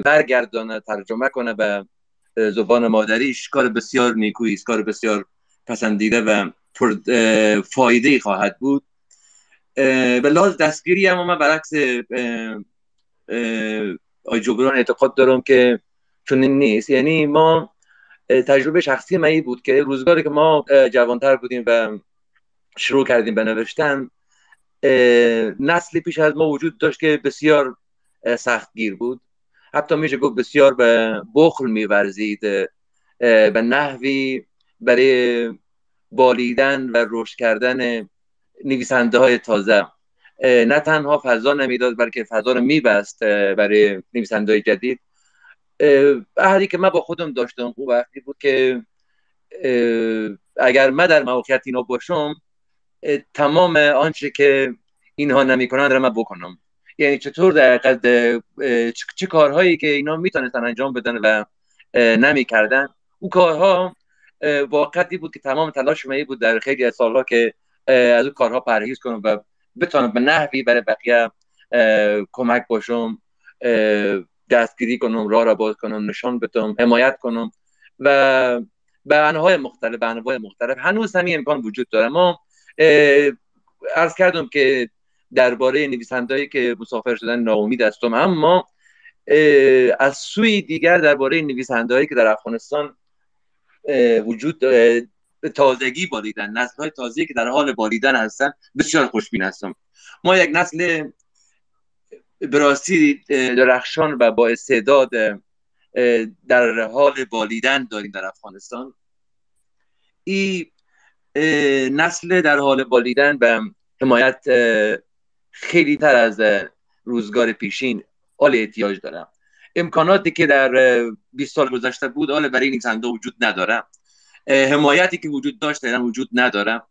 برگردانه ترجمه کنه به زبان مادریش کار بسیار نیکویی است کار بسیار پسندیده و فایده خواهد بود. به لحاظ دستگیری اما من برعکس آی جبران اعتقاد دارم که چنین نیست. یعنی ما تجربه شخصی من بود که روزگاری که ما جوانتر بودیم و شروع کردیم به نوشتن نسلی پیش از ما وجود داشت که بسیار سختگیر بود. حتی میشه گفت بسیار به بخل میورزید به نحوی برای بالیدن و رشد کردن نویسنده های تازه نه تنها فضا نمی‌داد بلکه فضا رو میبست برای نویسنده های جدید احدی که من با خودم داشتم او وقتی بود که اگر من در موقعیت اینا باشم تمام آنچه که اینها نمی‌کنند را من بکنم. یعنی چطور در چه کارهایی که اینا می‌تونستن انجام بدن و نمی‌کردن او کارها واقعی بود که تمام تلاش می بود در خیلی از سالها که از اون کارها پرهیز کنم و بتونم به نحوی برای بقیه کمک باشم دستگیری کنم راه را باز کنم نشان بدم حمایت کنم و به انواع مختلف به انواع مختلف. هنوز همین امکان وجود داره. ما عرض کردم که درباره نویسندهایی که مسافر شدن ناامید هستم اما از سوی دیگر درباره نویسندهایی که در افغانستان وجود تازگی بالیدن نسل های تازگی که در حال بالیدن هستن بسیار خوشبین هستم ما یک نسل براستی درخشان و با استعداد در حال بالیدن داریم در افغانستان. این نسل در حال بالیدن به حمایت خیلی تر از روزگار پیشین حال احتیاج دارم. امکاناتی که در 20 سال گذشته بود حال برای نویسنده وجود نداره حمایتی که وجود داشت وجود نداره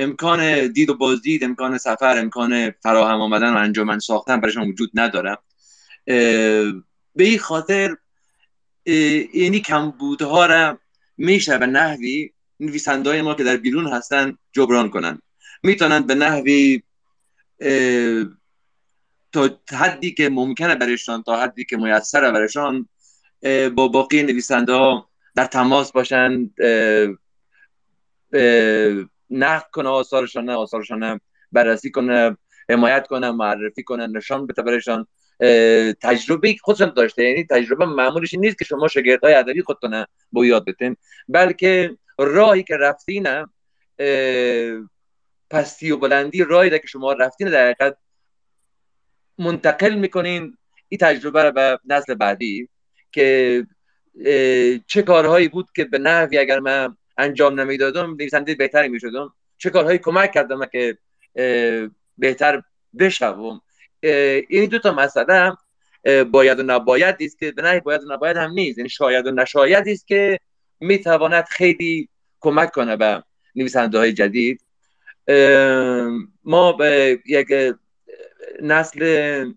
امکان دید و بازدید امکان سفر امکان فراهم آمدن و انجامن ساختن برایشان وجود نداره به این خاطر یعنی کمبودها را میشه به نحوی نویسنده ما که در بیرون هستن جبران کنن. می‌تونن به نحوی تا حدی که ممکنه برایشان تا حدی که میسره برایشان با باقی نویسنده ها در تماس باشن نقد کنه آثارشان آثارشان بررسی کنه حمایت کنه معرفی کنه نشان بده برشان تجربه خودشان داشته یعنی تجربه معمولش نیست که شما شاگردای ادبی خودتون با یاد بتین بلکه راهی که رفتین پستی و بلندی راهی که شما رفتین در حقیقت منتقل می‌کنین این تجربه رو به نسل بعدی که چه کارهایی بود که به نحوی اگر من انجام نمی‌دادم نویسنده بهتری می‌شدم؟ چه کارهایی کمک کردم که بهتر بشوم؟ این دو تا مسئله باید و نباید است که به نحوی باید و نباید هم نیست. یعنی شاید و نشاید است که می‌تواند خیلی کمک کنه به نویسنده های جدید ما به یک نسل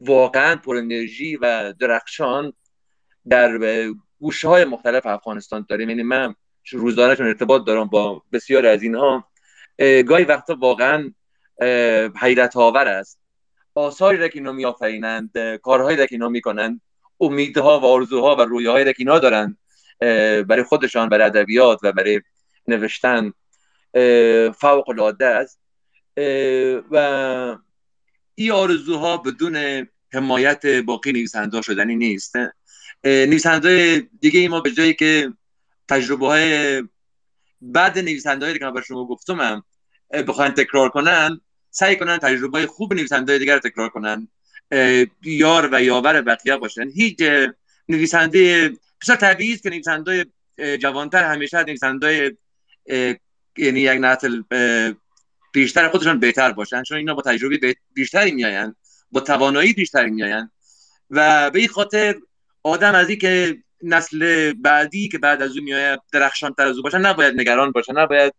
واقعا پر انرژی و درخشان در گوشه های مختلف افغانستان داریم یعنی من روزانه ارتباط دارم با بسیار از اینها گاهی وقتا واقعا حیرت آور است. آثاری را که اینا میآفرینند کارهایی را که اینا می‌کنند امیدها و آرزوها و رویاهایی را که اینا دارند برای خودشان برای ادبیات و برای نوشتن فوق العاده است. و این آرزوها بدون حمایت باقی نویسنده شدنی نیست. نویسنده دیگه ای ما به جایی که تجربه های بعد نویسنده که من شما گفتم هم بخواین تکرار کنن سعی کنن تجربه خوب نویسنده دیگر تکرار کنن. یار و یاور بقیه باشن. هیچ نویسنده بسیار طبیعی که نویسنده جوانتر همیشه نویسنده یعنی یک نسل بیشتر خودشان بهتر باشن چون اینا با تجربه بیشتری میاین با توانایی بیشتری میاین و به این خاطر آدم از این که نسل بعدی که بعد از اون میآید درخشان تر از او باشه نباید نگران باشه نباید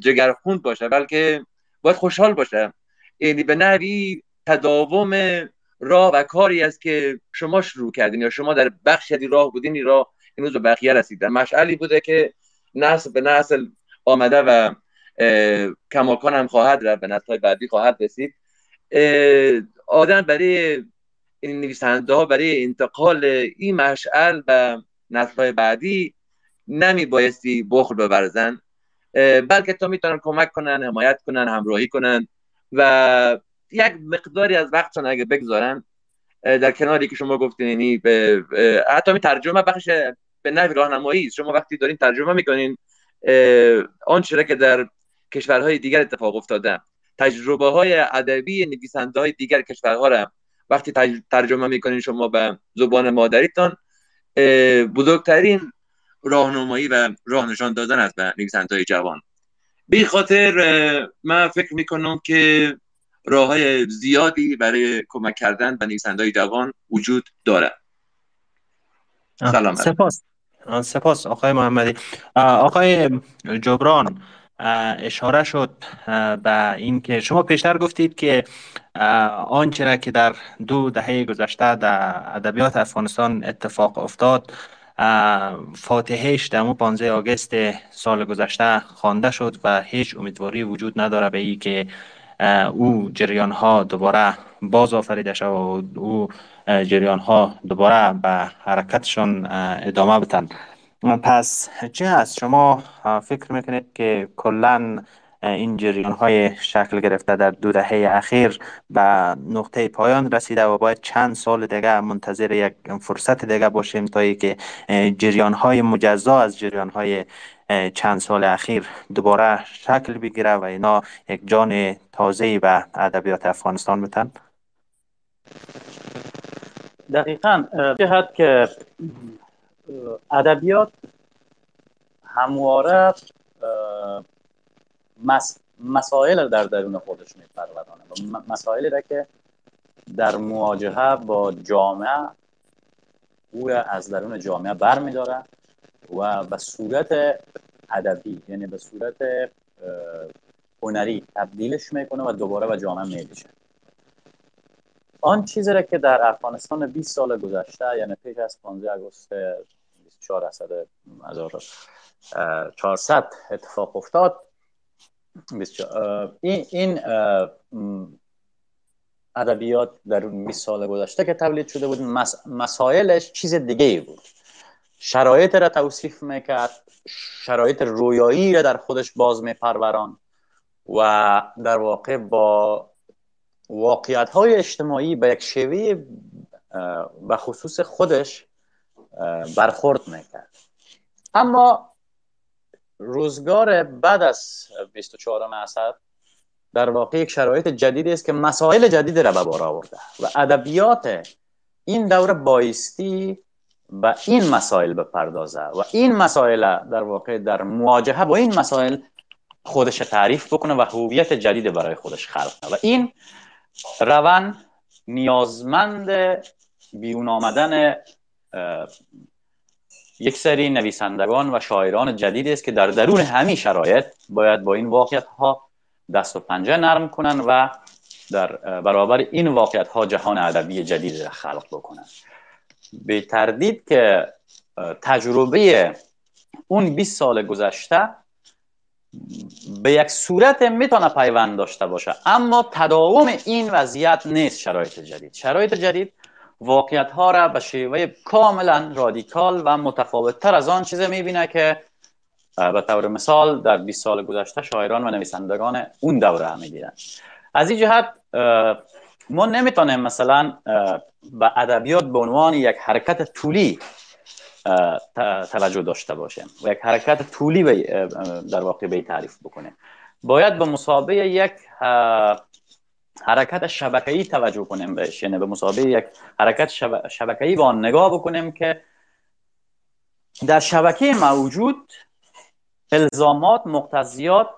جگرخوند باشه بلکه باید خوشحال باشه. یعنی به نحوی تداوم راه و کاری است که شما شروع کردین یا شما در بخش راه بودین این راه روز به بقیه رسیدن. مشعلی بوده که نسل به نسل آمده و کماکان هم خواهد رفت به نسل بعدی خواهد رسید. آدم برای این نویسنده ها برای انتقال این مشعل به نسل بعدی نمی بایستی بخل ببرزن. بلکه تا می‌تونن کمک کنن حمایت کنن همراهی کنن و یک مقداری از وقتشان اگه بگذارن در کناری که شما گفتین یعنی به حتی می ترجمه بخش به نحو راهنمایی شما وقتی دارین ترجمه می‌کنین آنچه که در کشورهای دیگر اتفاق افتاده تجربه های ادبی نویسنده های دیگر کشورها را وقتی ترجمه می‌کنین شما به زبان مادریتان بزرگترین راهنمایی و راه نشان دادن است به نویسنده های جوان. به خاطر من فکر می‌کنم که راه های زیادی برای کمک کردن به نویسنده های جوان وجود دارد سلام سپاس. سپاس آقای محمدی. آقای جبران اشاره شد به اینکه شما پیشتر گفتید که آنچه را که در دو دهه گذشته در ادبیات افغانستان اتفاق افتاد فاتحهش در 15 آگست سال گذشته خوانده شد و هیچ امیدواری وجود نداره به ای که او جریان ها دوباره باز آفریده شد و او جریان ها دوباره به حرکتشان ادامه بتن پس چه هست؟ شما فکر می‌کنید که کلا این جریان های شکل گرفته در دو دهه اخیر به نقطه پایان رسیده و باید چند سال دیگه منتظر یک فرصت دیگه باشیم تا ای که جریان های مجزا از جریان های چند سال اخیر دوباره شکل بگیره و اینا یک جان تازه به ادبیات افغانستان بتن؟ دقیقا جهت که ادبیات همواره مسائل در درون خودش میپرورانه و مسائلی را که در مواجهه با جامعه او از درون جامعه بر میداره و به صورت ادبی یعنی به صورت هنری تبدیلش می‌کنه و دوباره به جامعه میدیشه آن چیزی را که در افغانستان 20 سال گذشته یعنی پیش از 15 آگوست 24 1400 اتفاق افتاد. این, این ادبیات در 20 سال گذشته که تولید شده بود مسائلش چیز دیگه ای بود. شرایط را توصیف می‌کرد شرایط رویایی را در خودش باز میپروران و در واقع با واقعیت های اجتماعی به یک شیوه به خصوص خودش برخورد می‌کرد. اما روزگار بعد از 24 اسد در واقع یک شرایط جدیدی است که مسائل جدید را به بار آورده و ادبیات این دوره بایستی به این مسائل بپردازه و این مسائل در واقع در مواجهه با این مسائل خودش تعریف بکنه و هویت جدید برای خودش خلق کنه. و این روان نیازمند بیرون آمدن یک سری نویسندگان و شاعران جدید است که در درون همین شرایط باید با این واقعیت ها دست و پنجه نرم کنن و در برابر این واقعیت ها جهان ادبی جدید خلق بکنن. به تردید که تجربه اون 20 سال گذشته به یک صورت می‌تونه پیوند داشته باشه. اما تداوم این وضعیت نیست شرایط جدید. شرایط جدید واقعیت ها را به شیوه کاملا رادیکال و متفاوت تر از آن چیزی می‌بینه که به طور مثال در 20 سال گذشته شاعران و نویسندگان اون دوره می‌دیدن از این جهت ما نمی‌تونیم مثلا به ادبیات به عنوان یک حرکت طولی توجه داشته باشیم و یک حرکت طولی در واقع به تعریف بکنیم باید به مسابقه یک حرکت شبکه‌ای توجه کنیم بهش. یعنی به مسابقه یک حرکت شبکه‌ای با نگاه بکنیم که در شبکه موجود الزامات مقتضیات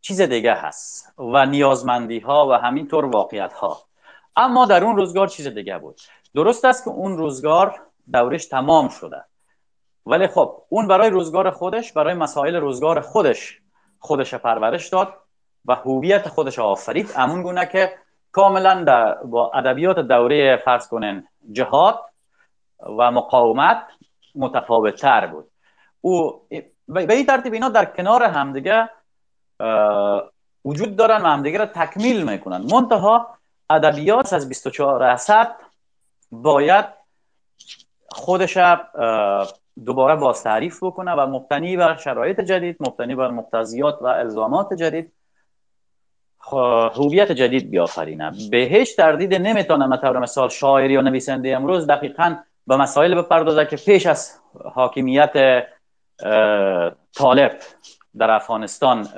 چیز دیگه هست و نیازمندی ها و همینطور واقعیت ها اما در اون روزگار چیز دیگه بود. درست است که اون روزگار دورش تمام شده. ولی خب اون برای روزگار خودش برای مسائل روزگار خودش خودش پرورش داد و هویت خودش آفرید. امون گونه که کاملا با ادبیات دوره فرض کنن جهاد و مقاومت متفاوت تر بود. او به این ترتیب اینا در کنار همدیگه وجود دارن و همدیگه را تکمیل می‌کنن. منتها ادبیات از 24 اسد باید خودش دوباره باز تعریف بکنه و مبتنی بر شرایط جدید مبتنی بر مقتضیات و الزامات جدید هویت جدید بیافرینه. به هیچ تردید نمی‌تونم مثلا مثال شاعری یا نویسنده امروز دقیقا به مسائل بپردازه که پیش از حاکمیت طالب در افغانستان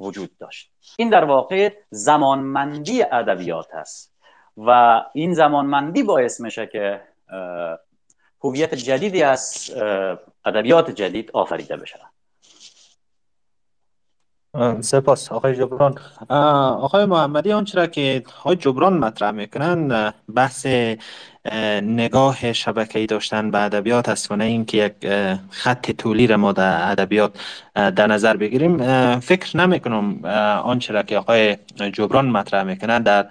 وجود داشت. این در واقع زمانمندی ادبیات است و این زمانمندی باعث میشه که هویت جدیدی از ادبیات جدید آفریده بشه. سپاس. آقای جبران. آقای محمدی آنچه که آقای جبران مطرح می‌کنن بحث نگاه شبکه‌ای داشتن به ادبیات است و نه اینکه یک خط طولی را ما در ادبیات در نظر بگیریم. فکر نمی کنم آنچه که آقای جبران مطرح می‌کنن در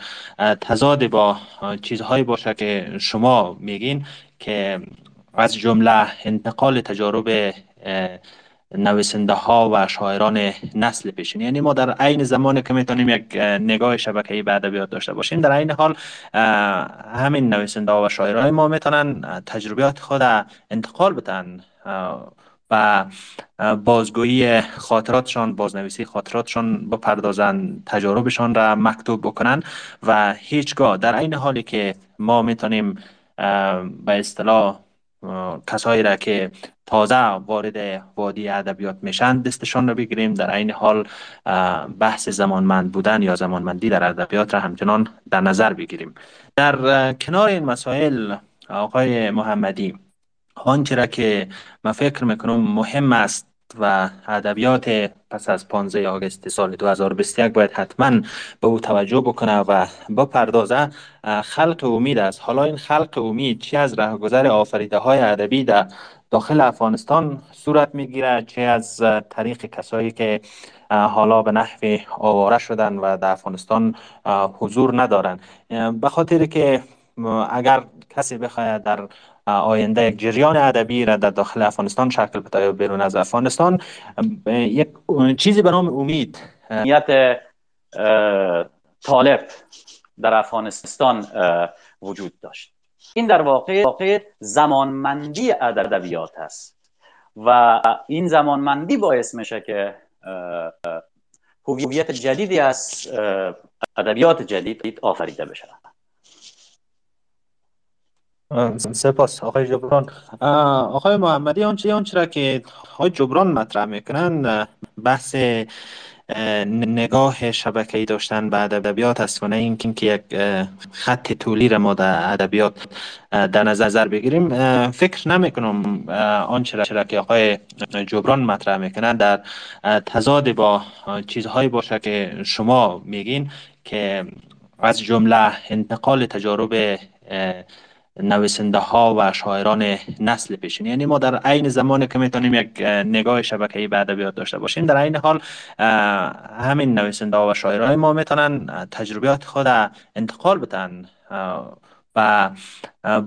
تضاد با چیزهایی باشه که شما میگین. که از جمله انتقال تجارب نویسنده ها و شاعران نسل پیشین یعنی ما در عین زمان که می‌تونیم یک نگاه شبکه‌ای به ادبیات داشته باشیم در عین حال همین نویسنده ها و شاعران ما می‌تونن تجربیات خود انتقال بدن و بازگویی خاطراتشان بازنویسی خاطراتشان بپردازن تجاربشان را مکتوب بکنن و هیچگاه در عین حالی که ما می‌تونیم به اصطلاح کسایی را که تازه وارد وادی ادبیات میشن دستشان رو بگیریم. در این حال بحث زمانمند بودن یا زمانمندی در ادبیات را همچنان در نظر بگیریم. در کنار این مسائل آقای محمدی آنچه را که من فکر می‌کنم مهم است و ادبیات پس از 15 آگست سال 2021 باید حتما به او توجه بکنه و با پردازه خلق امید است. حالا این خلق امید چی از رهگذر آفریده های ادبی در داخل افغانستان صورت می‌گیره؟ چه از طریق کسایی که حالا به نحو آواره شدن و در افغانستان حضور ندارن؟ به خاطر که اگر کسی بخواهد در آینده یک جریان ادبی را در داخل افغانستان شکل بده یا بیرون از افغانستان. یک چیزی به نام امید نیت طالب در افغانستان وجود داشت. این در واقع, واقع زمانمندی ادبیات است و این زمانمندی باعث میشه که هویت جدیدی از ادبیات جدید آفریده بشه. سپاس آقای جبران. آقای محمدی آنچه آنچه را که آقای جبران مطرح می‌کنن بحث نگاه شبکه‌ای داشتن به ادبیات است و نه اینکه یک خط طولی را ما در ادبیات در نظر بگیریم. فکر نمی کنم آنچه را که آقای جبران مطرح می‌کنن. در تضاد با چیزهایی باشه که شما میگین که از جمله انتقال تجارب نویسنده ها و شاعران نسل پیشین یعنی ما در عین زمانی که می‌تونیم یک نگاه شبکه‌ای به ادبیات داشته باشیم در عین حال همین نویسنده ها و شاعران ما می‌تونن تجربیات خود انتقال بدن و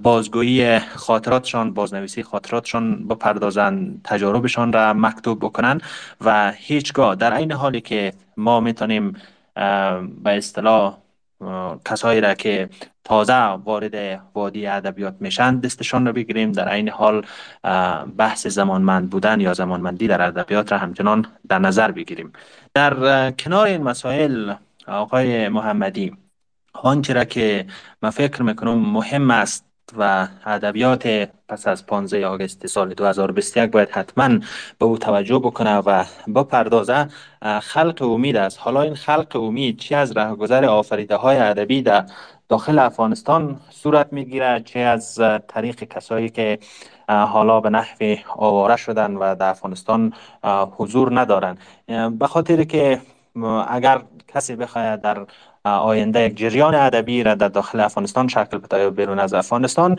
بازگویی خاطراتشان بازنویسی خاطراتشان بپردازن تجاربشان را مکتوب بکنن و هیچگاه در عین حالی که ما می‌تونیم به اصطلاح کسایی را که تازه وارد وادی ادبیات میشن دستشان رو بگیریم. در این حال بحث زمانمند بودن یا زمانمندی در ادبیات را همچنان در نظر بگیریم. در کنار این مسائل آقای محمدی آنچه را که من فکر می‌کنم مهم است و ادبیات پس از 15 آگست سال 2021 باید حتما به او توجه بکنه و بپردازه خلق امید است. حالا این خلق امید چی از رهگذر آفریده های ادبی در داخل افغانستان صورت می‌گیره؟ چه از طریق کسایی که حالا به نحو آواره شدن و در افغانستان حضور ندارن؟ به خاطر که اگر کسی بخواهد در آینده یک جریان ادبی را در داخل افغانستان شکل بده یا بیرون از افغانستان.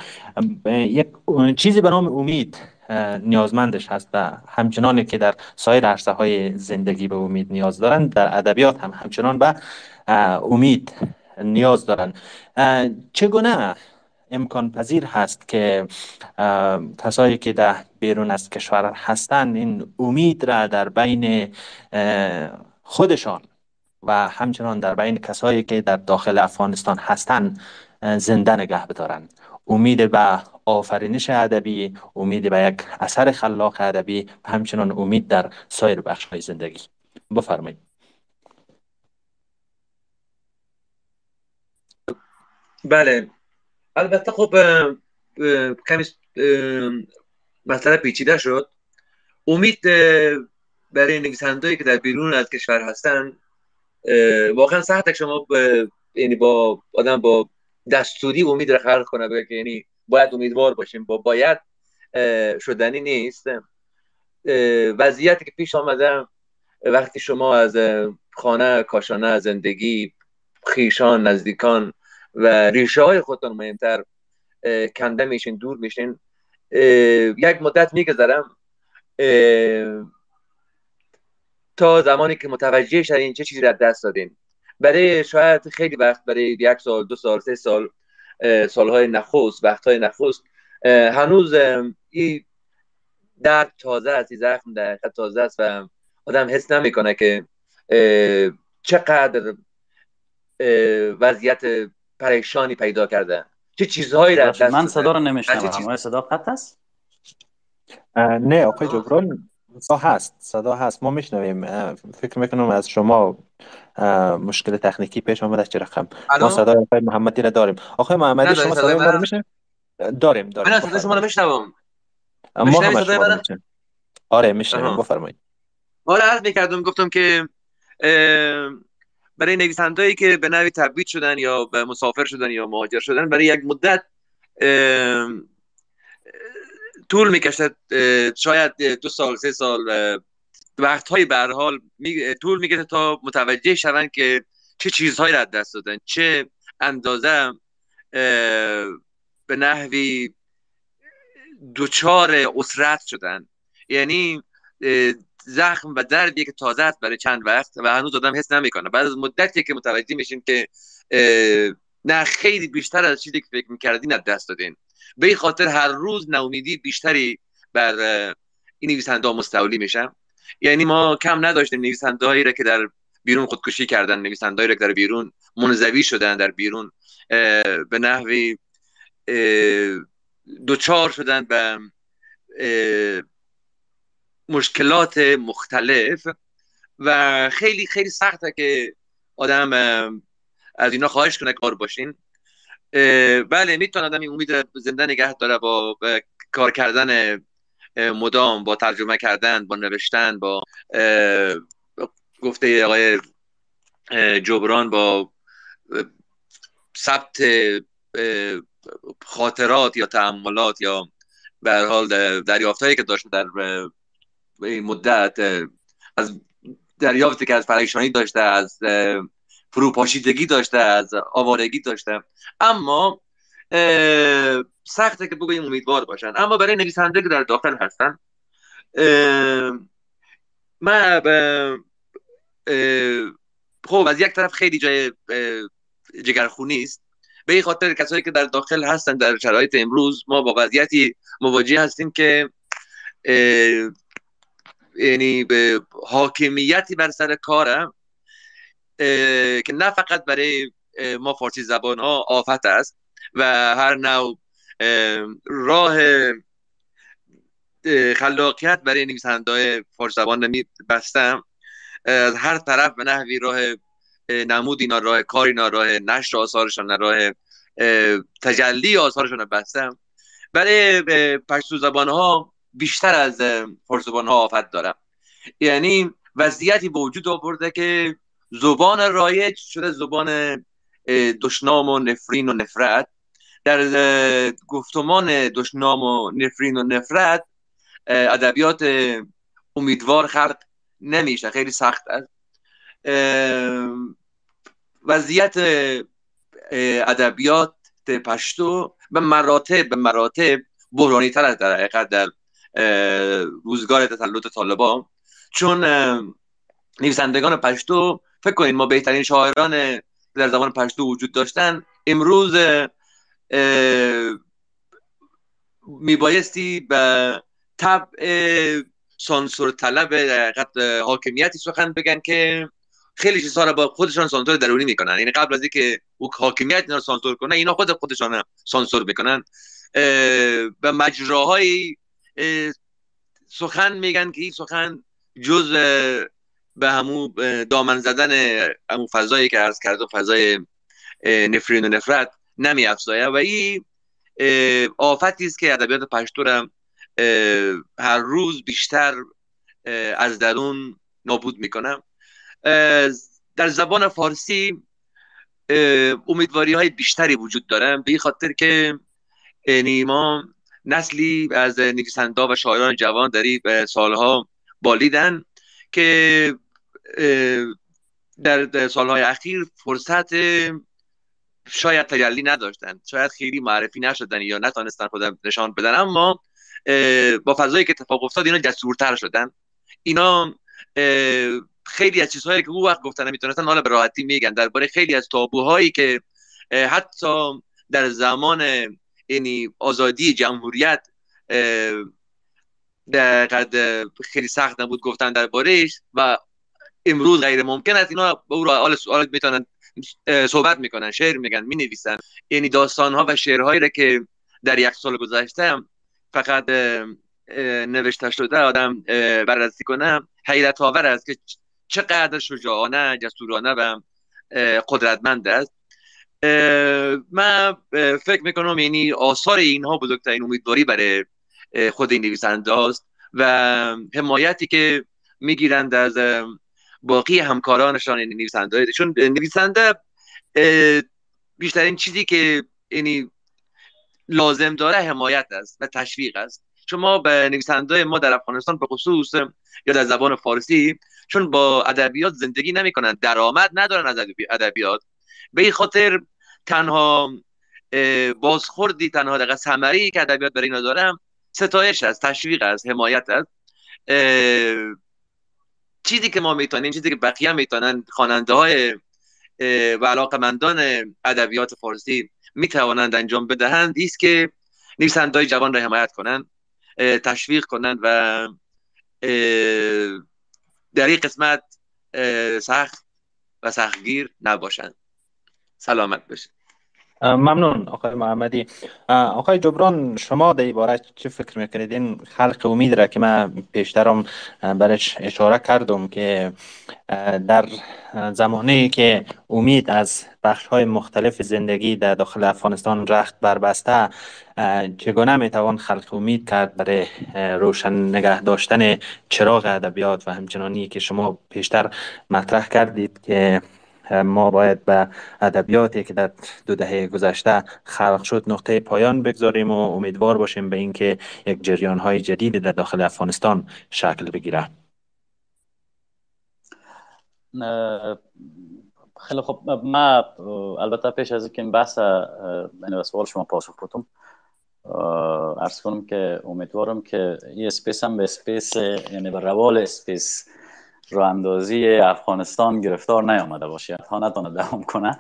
یک چیزی به نام امید نیازمندش هست و همچنانی که در سایر عرصه های زندگی به امید نیاز دارند در ادبیات هم همچنان به امید نیاز دارند. چگونه امکان پذیر هست که کسایی که در بیرون از کشور هستند این امید را در بین خودشان و همچنان در بین کسایی که در داخل افغانستان هستند زنده نگه بدارند امید به آفرینش ادبی امید به یک اثر خلاق ادبی و همچنان امید در سایر بخش های زندگی. بفرمایید. بله. البته خب کمی مسئله پیچیده شد. امید برای نویسندهایی که در بیرون از کشور هستن واقعا سخت شما یعنی با آدم با دستوری امید را خلق کنه بگه که یعنی باید امیدوار باشیم. با باید شدنی نیست. وضعیتی که پیش آمده وقتی شما از خانه کاشانه زندگی خیشان نزدیکان و ریشه های خودتان مهمتر کنده میشین دور میشین یک مدت میگذرم. تا زمانی که متوجه شدین چه چیزی را دست دادین. برای شاید خیلی وقت برای یک سال دو سال سه سال سالهای نخست وقتهای نخست هنوز این درد تازه است این زخم در تازه است و آدم حس نمی‌کنه که چقدر وضعیت پریشانی پیدا کرده. چه چیزهایی را من صدا رو نمیشنم صدا قطع است؟ نه آقای جبران. صدا هست صدا هست. ما میشنویم. فکر می‌کنم از شما مشکل تکنیکی پیش آمده چه رقم ما صدای آقای محمدی را داریم. آقای محمدی شما صدای ما رو میشنویم داریم داریم. من صدای شما رو میشنوم. ما هم شما رو آره میشنویم. بفرمایید. آره عرض می‌کردم گفتم که برای نویسندهایی که به نوی تبعید شدن یا به مسافر شدن یا مهاجر شدن برای یک مدت طول می‌کشد شاید دو سال سه سال وقت های حال طول می‌کشه تا متوجه شوند که چه چیزهایی را دست دادن چه اندازه به نحوی دوچار اسرت شدن. یعنی زخم و دردی که تازه است برای چند وقت و هنوز آدم حس نمی‌کنه. بعد از مدتی که متوجه میشین که نه خیلی بیشتر از چیزی که فکر می‌کردین از دست دادین. به خاطر هر روز ناامیدی بیشتری بر این نویسنده ها مستولی میشن. یعنی ما کم نداشتیم نویسنده هایی را که در بیرون خودکشی کردن نویسندهایی که در بیرون منزوی شدن در بیرون به نحوی دوچار شدن به مشکلات مختلف و خیلی خیلی سخته که آدم از اینا خواهش کنه کار باشین. بله می‌تونه آدم امید زنده نگه داره با کار کردن مدام با ترجمه کردن با نوشتن با گفته آقای جبران با ثبت خاطرات یا تعملات یا به حال دریافتهایی که داشته در این مدت از دریافتی که از پریشانی داشته از فروپاشیدگی داشته از آوارگی داشته. اما سخته که بگوییم امیدوار باشن. اما برای نویسنده که در داخل هستن من خب از یک طرف خیلی جای جگرخونی است. به این خاطر کسایی که در داخل هستن در شرایط امروز ما با وضعیتی مواجه هستیم که یعنی به حاکمیتی بر سر کارم. که نه فقط برای ما فارسی زبان ها آفت است و هر نوع راه خلاقیت برای نویسنده فارسی زبان نمی بستم از هر طرف به نحوی راه نمود اینا راه کار اینا راه نشر آثارشان راه تجلی آثارشان بستم. برای پشتو زبان ها بیشتر از فارسی زبان ها آفت دارم. یعنی وضعیتی به وجود آورده که زبان رایج شده زبان دشنام و نفرین و نفرت. در گفتمان دشنام و نفرین و نفرت ادبیات امیدوار خلق نمیشه. خیلی سخت است. وضعیت ادبیات پشتو به مراتب به مراتب بحرانی تر است در حقیقت در روزگار تسلط طالبان. چون نویسندگان پشتو فکر کنید ما بهترین شاعران در زمان پشتو وجود داشتن. امروز میبایستی به طبع سانسور طلب حاکمیتی سخن بگن که خیلی چیزها رو با خودشان سانسور درونی می‌کنن. یعنی قبل از اینکه او حاکمیت اینا رو سانسور کنه اینا خود خودشان سانسور می‌کنن به مجراهای سخن میگن که این سخن جز به همو دامن زدن همو فضایی که عرض کرده فضای نفرین و نفرت نمی افزایه و این آفتی است که ادبیات پشتو را هر روز بیشتر از درون نابود می‌کنم. در زبان فارسی امیدواری های بیشتری وجود دارم به خاطر که یعنی ما نسلی از نویسنده و شاعران جوان در سالها بالیدن که در سالهای اخیر فرصت شاید تجلی نداشتن. شاید خیلی معرفی نشدن یا نتانستن خودم نشان بدن. اما با فضایی که اتفاق افتاد اینا جسورتر شدن. اینا خیلی از چیزهایی که او وقت گفتن نمی‌تونستن حالا به راحتی میگن. درباره خیلی از تابوهایی که حتی در زمان یعنی آزادی جمهوریت در خیلی سخت نبود گفتن دربارهش و امروز غیر ممکن است اینا به او را سوال می‌تونن صحبت می‌کنن شعر میگن می‌نویسن. یعنی داستان ها و شعرهایی را که در یک سال گذشته فقط نوشته شده آدم بررسی کنم حیرت آور است که چقدر شجاعانه جسورانه و قدرتمند است. من فکر می‌کنم یعنی آثار اینها بزرگترین امیدواری برای خود این نویسنده است و حمایتی که می‌گیرند از باقی همکارانشان یعنی نویسنده چون نویسنده بیشترین چیزی که یعنی لازم داره حمایت است و تشویق است. شما به نویسنده ما در افغانستان به خصوص یا در زبان فارسی چون با ادبیات زندگی نمی‌کنن درآمد ندارن از ادبیات. به این خاطر تنها بازخوردی تنها دقیقه ثمری که ادبیات برای اینا دارم ستایش است تشویق است حمایت است. چیزی که ما می‌تونیم چیزی که بقیه می‌تونن خواننده های و علاقمندان ادبیات فارسی می‌توانند انجام بدهند است که نویسنده های جوان را حمایت کنند تشویق کنند و در این قسمت سخت و سختگیر نباشند. سلامت باشید. ممنون آقای محمدی. آقای جبران شما در عبارت چه فکر می‌کنید؟ این خلق امید را که من پیشترم برش اشاره کردم که در زمانی که امید از بخش های مختلف زندگی در داخل افغانستان رخت بربسته چگونه می‌توان خلق امید کرد برای روشن نگه داشتن چراغ ادبیات و همچنانی که شما پیشتر مطرح کردید که ما باید به ادبیاتی که در دو دهه گذشته خلق شد نقطه پایان بگذاریم و امیدوار باشیم به اینکه یک جریان های جدیدی در داخل افغانستان شکل بگیره. خیلی خب ما البته پیش از اینکه این بحث یعنی سوال شما پاسخ بدم عرض کنم که امیدوارم که این Space هم به Space یعنی به روال Space رو اندازی افغانستان گرفتار نیامده باشه تا نتونه دوام کنه.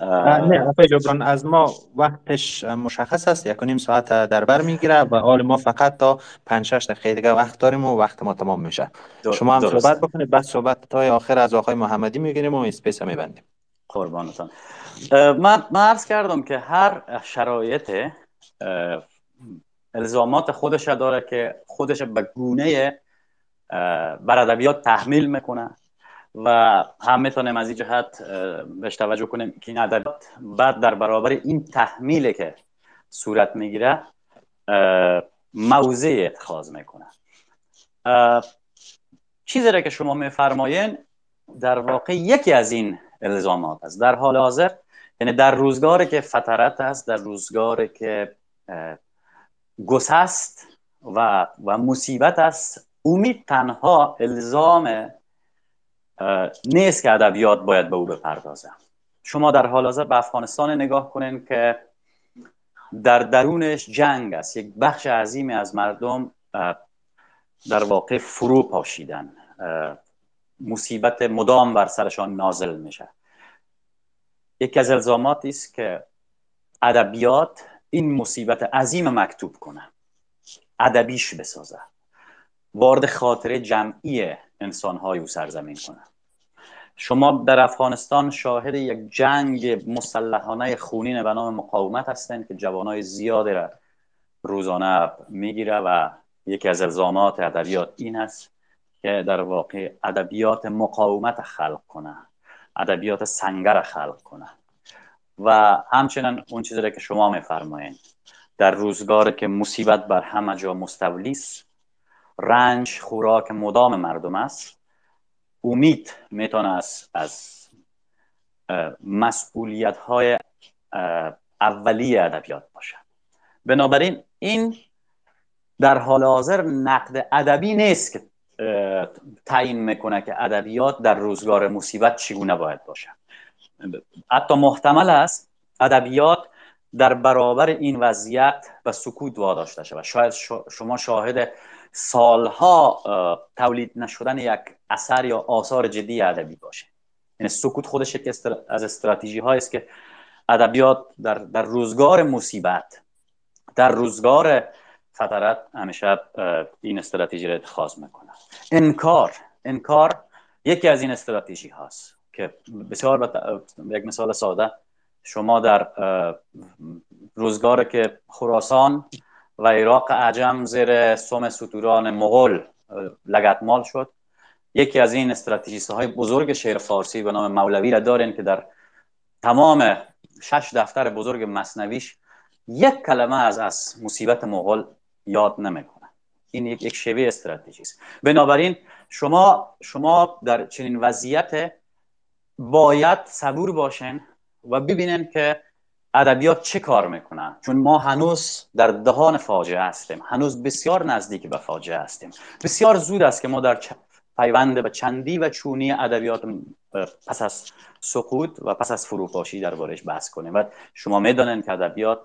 نه آقای جبران از ما وقتش مشخص است. یک نیم ساعت در بر می‌گیره و حال ما فقط تا 5 6 دقیقه دیگه وقت داریم و وقت ما تمام میشه. شما هم درست. صحبت بکنید. بعد صحبت تا آخر از آقای محمدی می‌گیریم و اسپیس میبندیم. قربانتان. من من عرض کردم که هر شرایط الزامات خودش داره که خودش به گونه بر ادبیات تحمیل می‌کنه و هم می‌تونیم از این جهت بهش توجه کنیم که این ادبیات بعد در برابر این تحمیل که صورت می‌گیره موضع اتخاذ می‌کنه. چیزی را که شما میفرمایین در واقع یکی از این الزامات است. در حال حاضر یعنی در روزگاری که فترت است در روزگاری که گسست و و مصیبت است امید تنها الزام نیست که ادبیات باید به او بپردازه. شما در حال حاضر به افغانستان نگاه کنین که در درونش جنگ است. یک بخش عظیمی از مردم در واقع فرو پاشیدن. مصیبت مدام بر سرشان نازل میشه. یکی از الزاماتی است که ادبیات این مصیبت عظیم مکتوب کنه. ادبیش بسازه. وارد خاطره جمعی انسانهای او سرزمین کنه. شما در افغانستان شاهد یک جنگ مسلحانه خونین به نام مقاومت هستند که جوانای زیادی را روزانه می‌گیره و یکی از الزامات ادبیات این است که در واقع ادبیات مقاومت خلق کنه ادبیات سنگر خلق کنه. و همچنین اون چیزی که شما میفرمایید در روزگار که مصیبت بر همه جا مستولیس رنج خوراک مدام مردم است. امید می‌تونه از, از مسئولیت های اولی ادبیات باشه. بنابراین این در حال حاضر نقد ادبی نیست که تعیین می‌کنه که ادبیات در روزگار مصیبت چگونه باید باشه. حتی محتمل است ادبیات در برابر این وضعیت و سکوت واداشته شود. شاید شما شاهد سالها تولید نشدن یک اثر یا آثار جدی ادبی باشه. یعنی سکوت خودش یکی از استراتژی است که ادبیات در, در روزگار مصیبت در روزگار فترت همیشه این استراتژی را اتخاذ می‌کنه. انکار انکار یکی از این استراتژی هاست که بسیار به یک مثال ساده شما در روزگار که خراسان و عراق عجم زیر سوم ستوران مغول لگتمال شد. یکی از این استراتژیست های بزرگ شعر فارسی به نام مولوی را دارین که در تمام شش دفتر بزرگ مصنویش یک کلمه از از مصیبت مغول یاد نمی‌کنه. این یک یک شیوه استراتژی است بنابراین شما شما در چنین وضعیت باید صبور باشین و ببینن که ادبیات چه کار می‌کنن؟ چون ما هنوز در دهان فاجعه هستیم هنوز بسیار نزدیک به فاجعه هستیم. بسیار زود است که ما در پیوند به چندی و چونی ادبیات پس از سقوط و پس از فروپاشی بارش بحث کنیم. و شما می‌دانید که ادبیات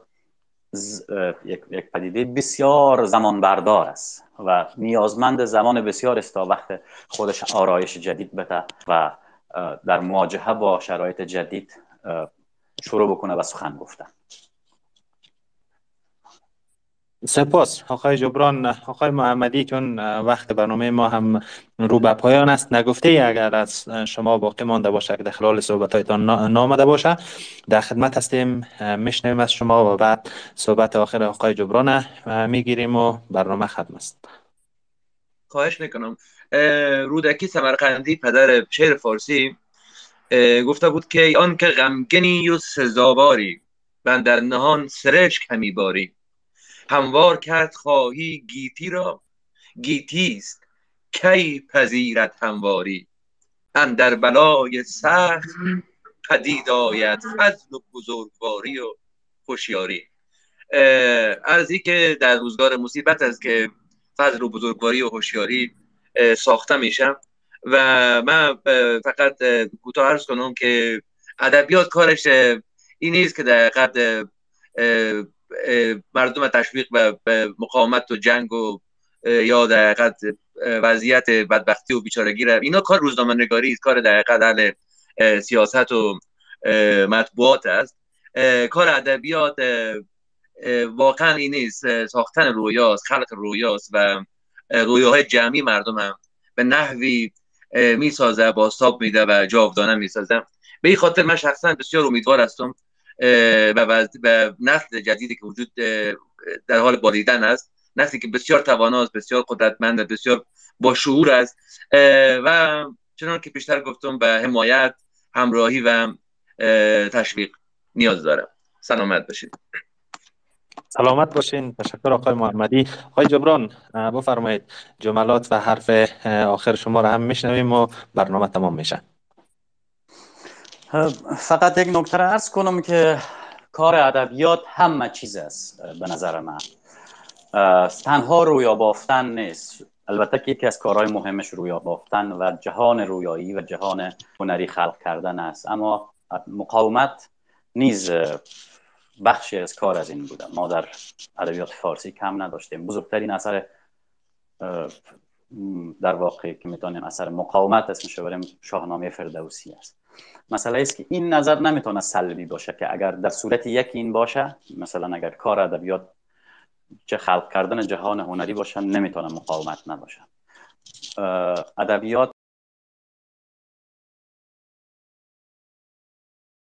یک پدیده بسیار زمان بردار است و نیازمند زمان بسیار است تا وقت خودش آرایش جدید بده و در مواجهه با شرایط جدید شروع بکنه و سخن گفتن. سپاس آقای جبران آقای محمدی چون وقت برنامه ما هم رو به پایان است. نگفته ای اگر از شما باقی مانده باشه که در خلال صحبت هایتان نامده باشه. در خدمت هستیم میشنویم از شما و بعد صحبت آخر آقای جبران می‌گیریم و برنامه ختم است. خواهش می‌کنم. رودکی سمرقندی پدر شعر فارسی. گفته بود که آن که غمگنی و سزاواری بندر نهان سرشک همی باری. هموار کرد خواهی گیتی را. گیتی است. کی پذیرت همواری؟ اندر بلای سخت پدید آید فضل و بزرگواری و خوشیاری ارزی که در روزگار مصیبت است که فضل و بزرگواری و هوشیاری ساخته میشم و من فقط کوتاه عرض کنم که ادبیات کارش این نیست که در قد مردم تشویق به مقاومت و جنگ و یا در قد وضعیت بدبختی و بیچارگی اینا کار روزنامه نگاری است. کار در حل سیاست و مطبوعات است. کار ادبیات واقعا این نیست. ساختن رویاست خلق رویاست و رویاهای جمعی مردم هم به نحوی می‌سازه با ساب میده و جاودانه می‌سازه. به این خاطر من شخصا بسیار امیدوار هستم و نسل جدیدی که وجود در حال بالیدن است نسلی که بسیار تواناست بسیار قدرتمند بسیار با شعور است. و چنان که پیشتر گفتم به حمایت همراهی و تشویق نیاز دارم. سلامت باشید. سلامت باشین. تشکر آقای محمدی. آقای جبران بفرمایید. جملات و حرف آخر شما را هم میشنویم و برنامه تمام میشه. فقط یک نکته را ارز کنم که کار ادبیات همه چیز است به نظر من. تنها رویا بافتن نیست. البته که یکی از کارهای مهمش رویا بافتن و جهان رویایی و جهان هنری خلق کردن است. اما مقاومت نیز بخشی از کار از این بودم ما در ادبیات فارسی کم نداشتیم. بزرگترین اثر در واقع که می‌تونیم اثر مقاومت اسمش بریم شاهنامه فردوسی است. مسئله است که این نظر نمی‌تونه سلبی باشه که اگر در صورت یکی این باشه مثلا اگر کار ادبیات چه خلق کردن جهان هنری باشه نمی‌تونه مقاومت نباشه. ادبیات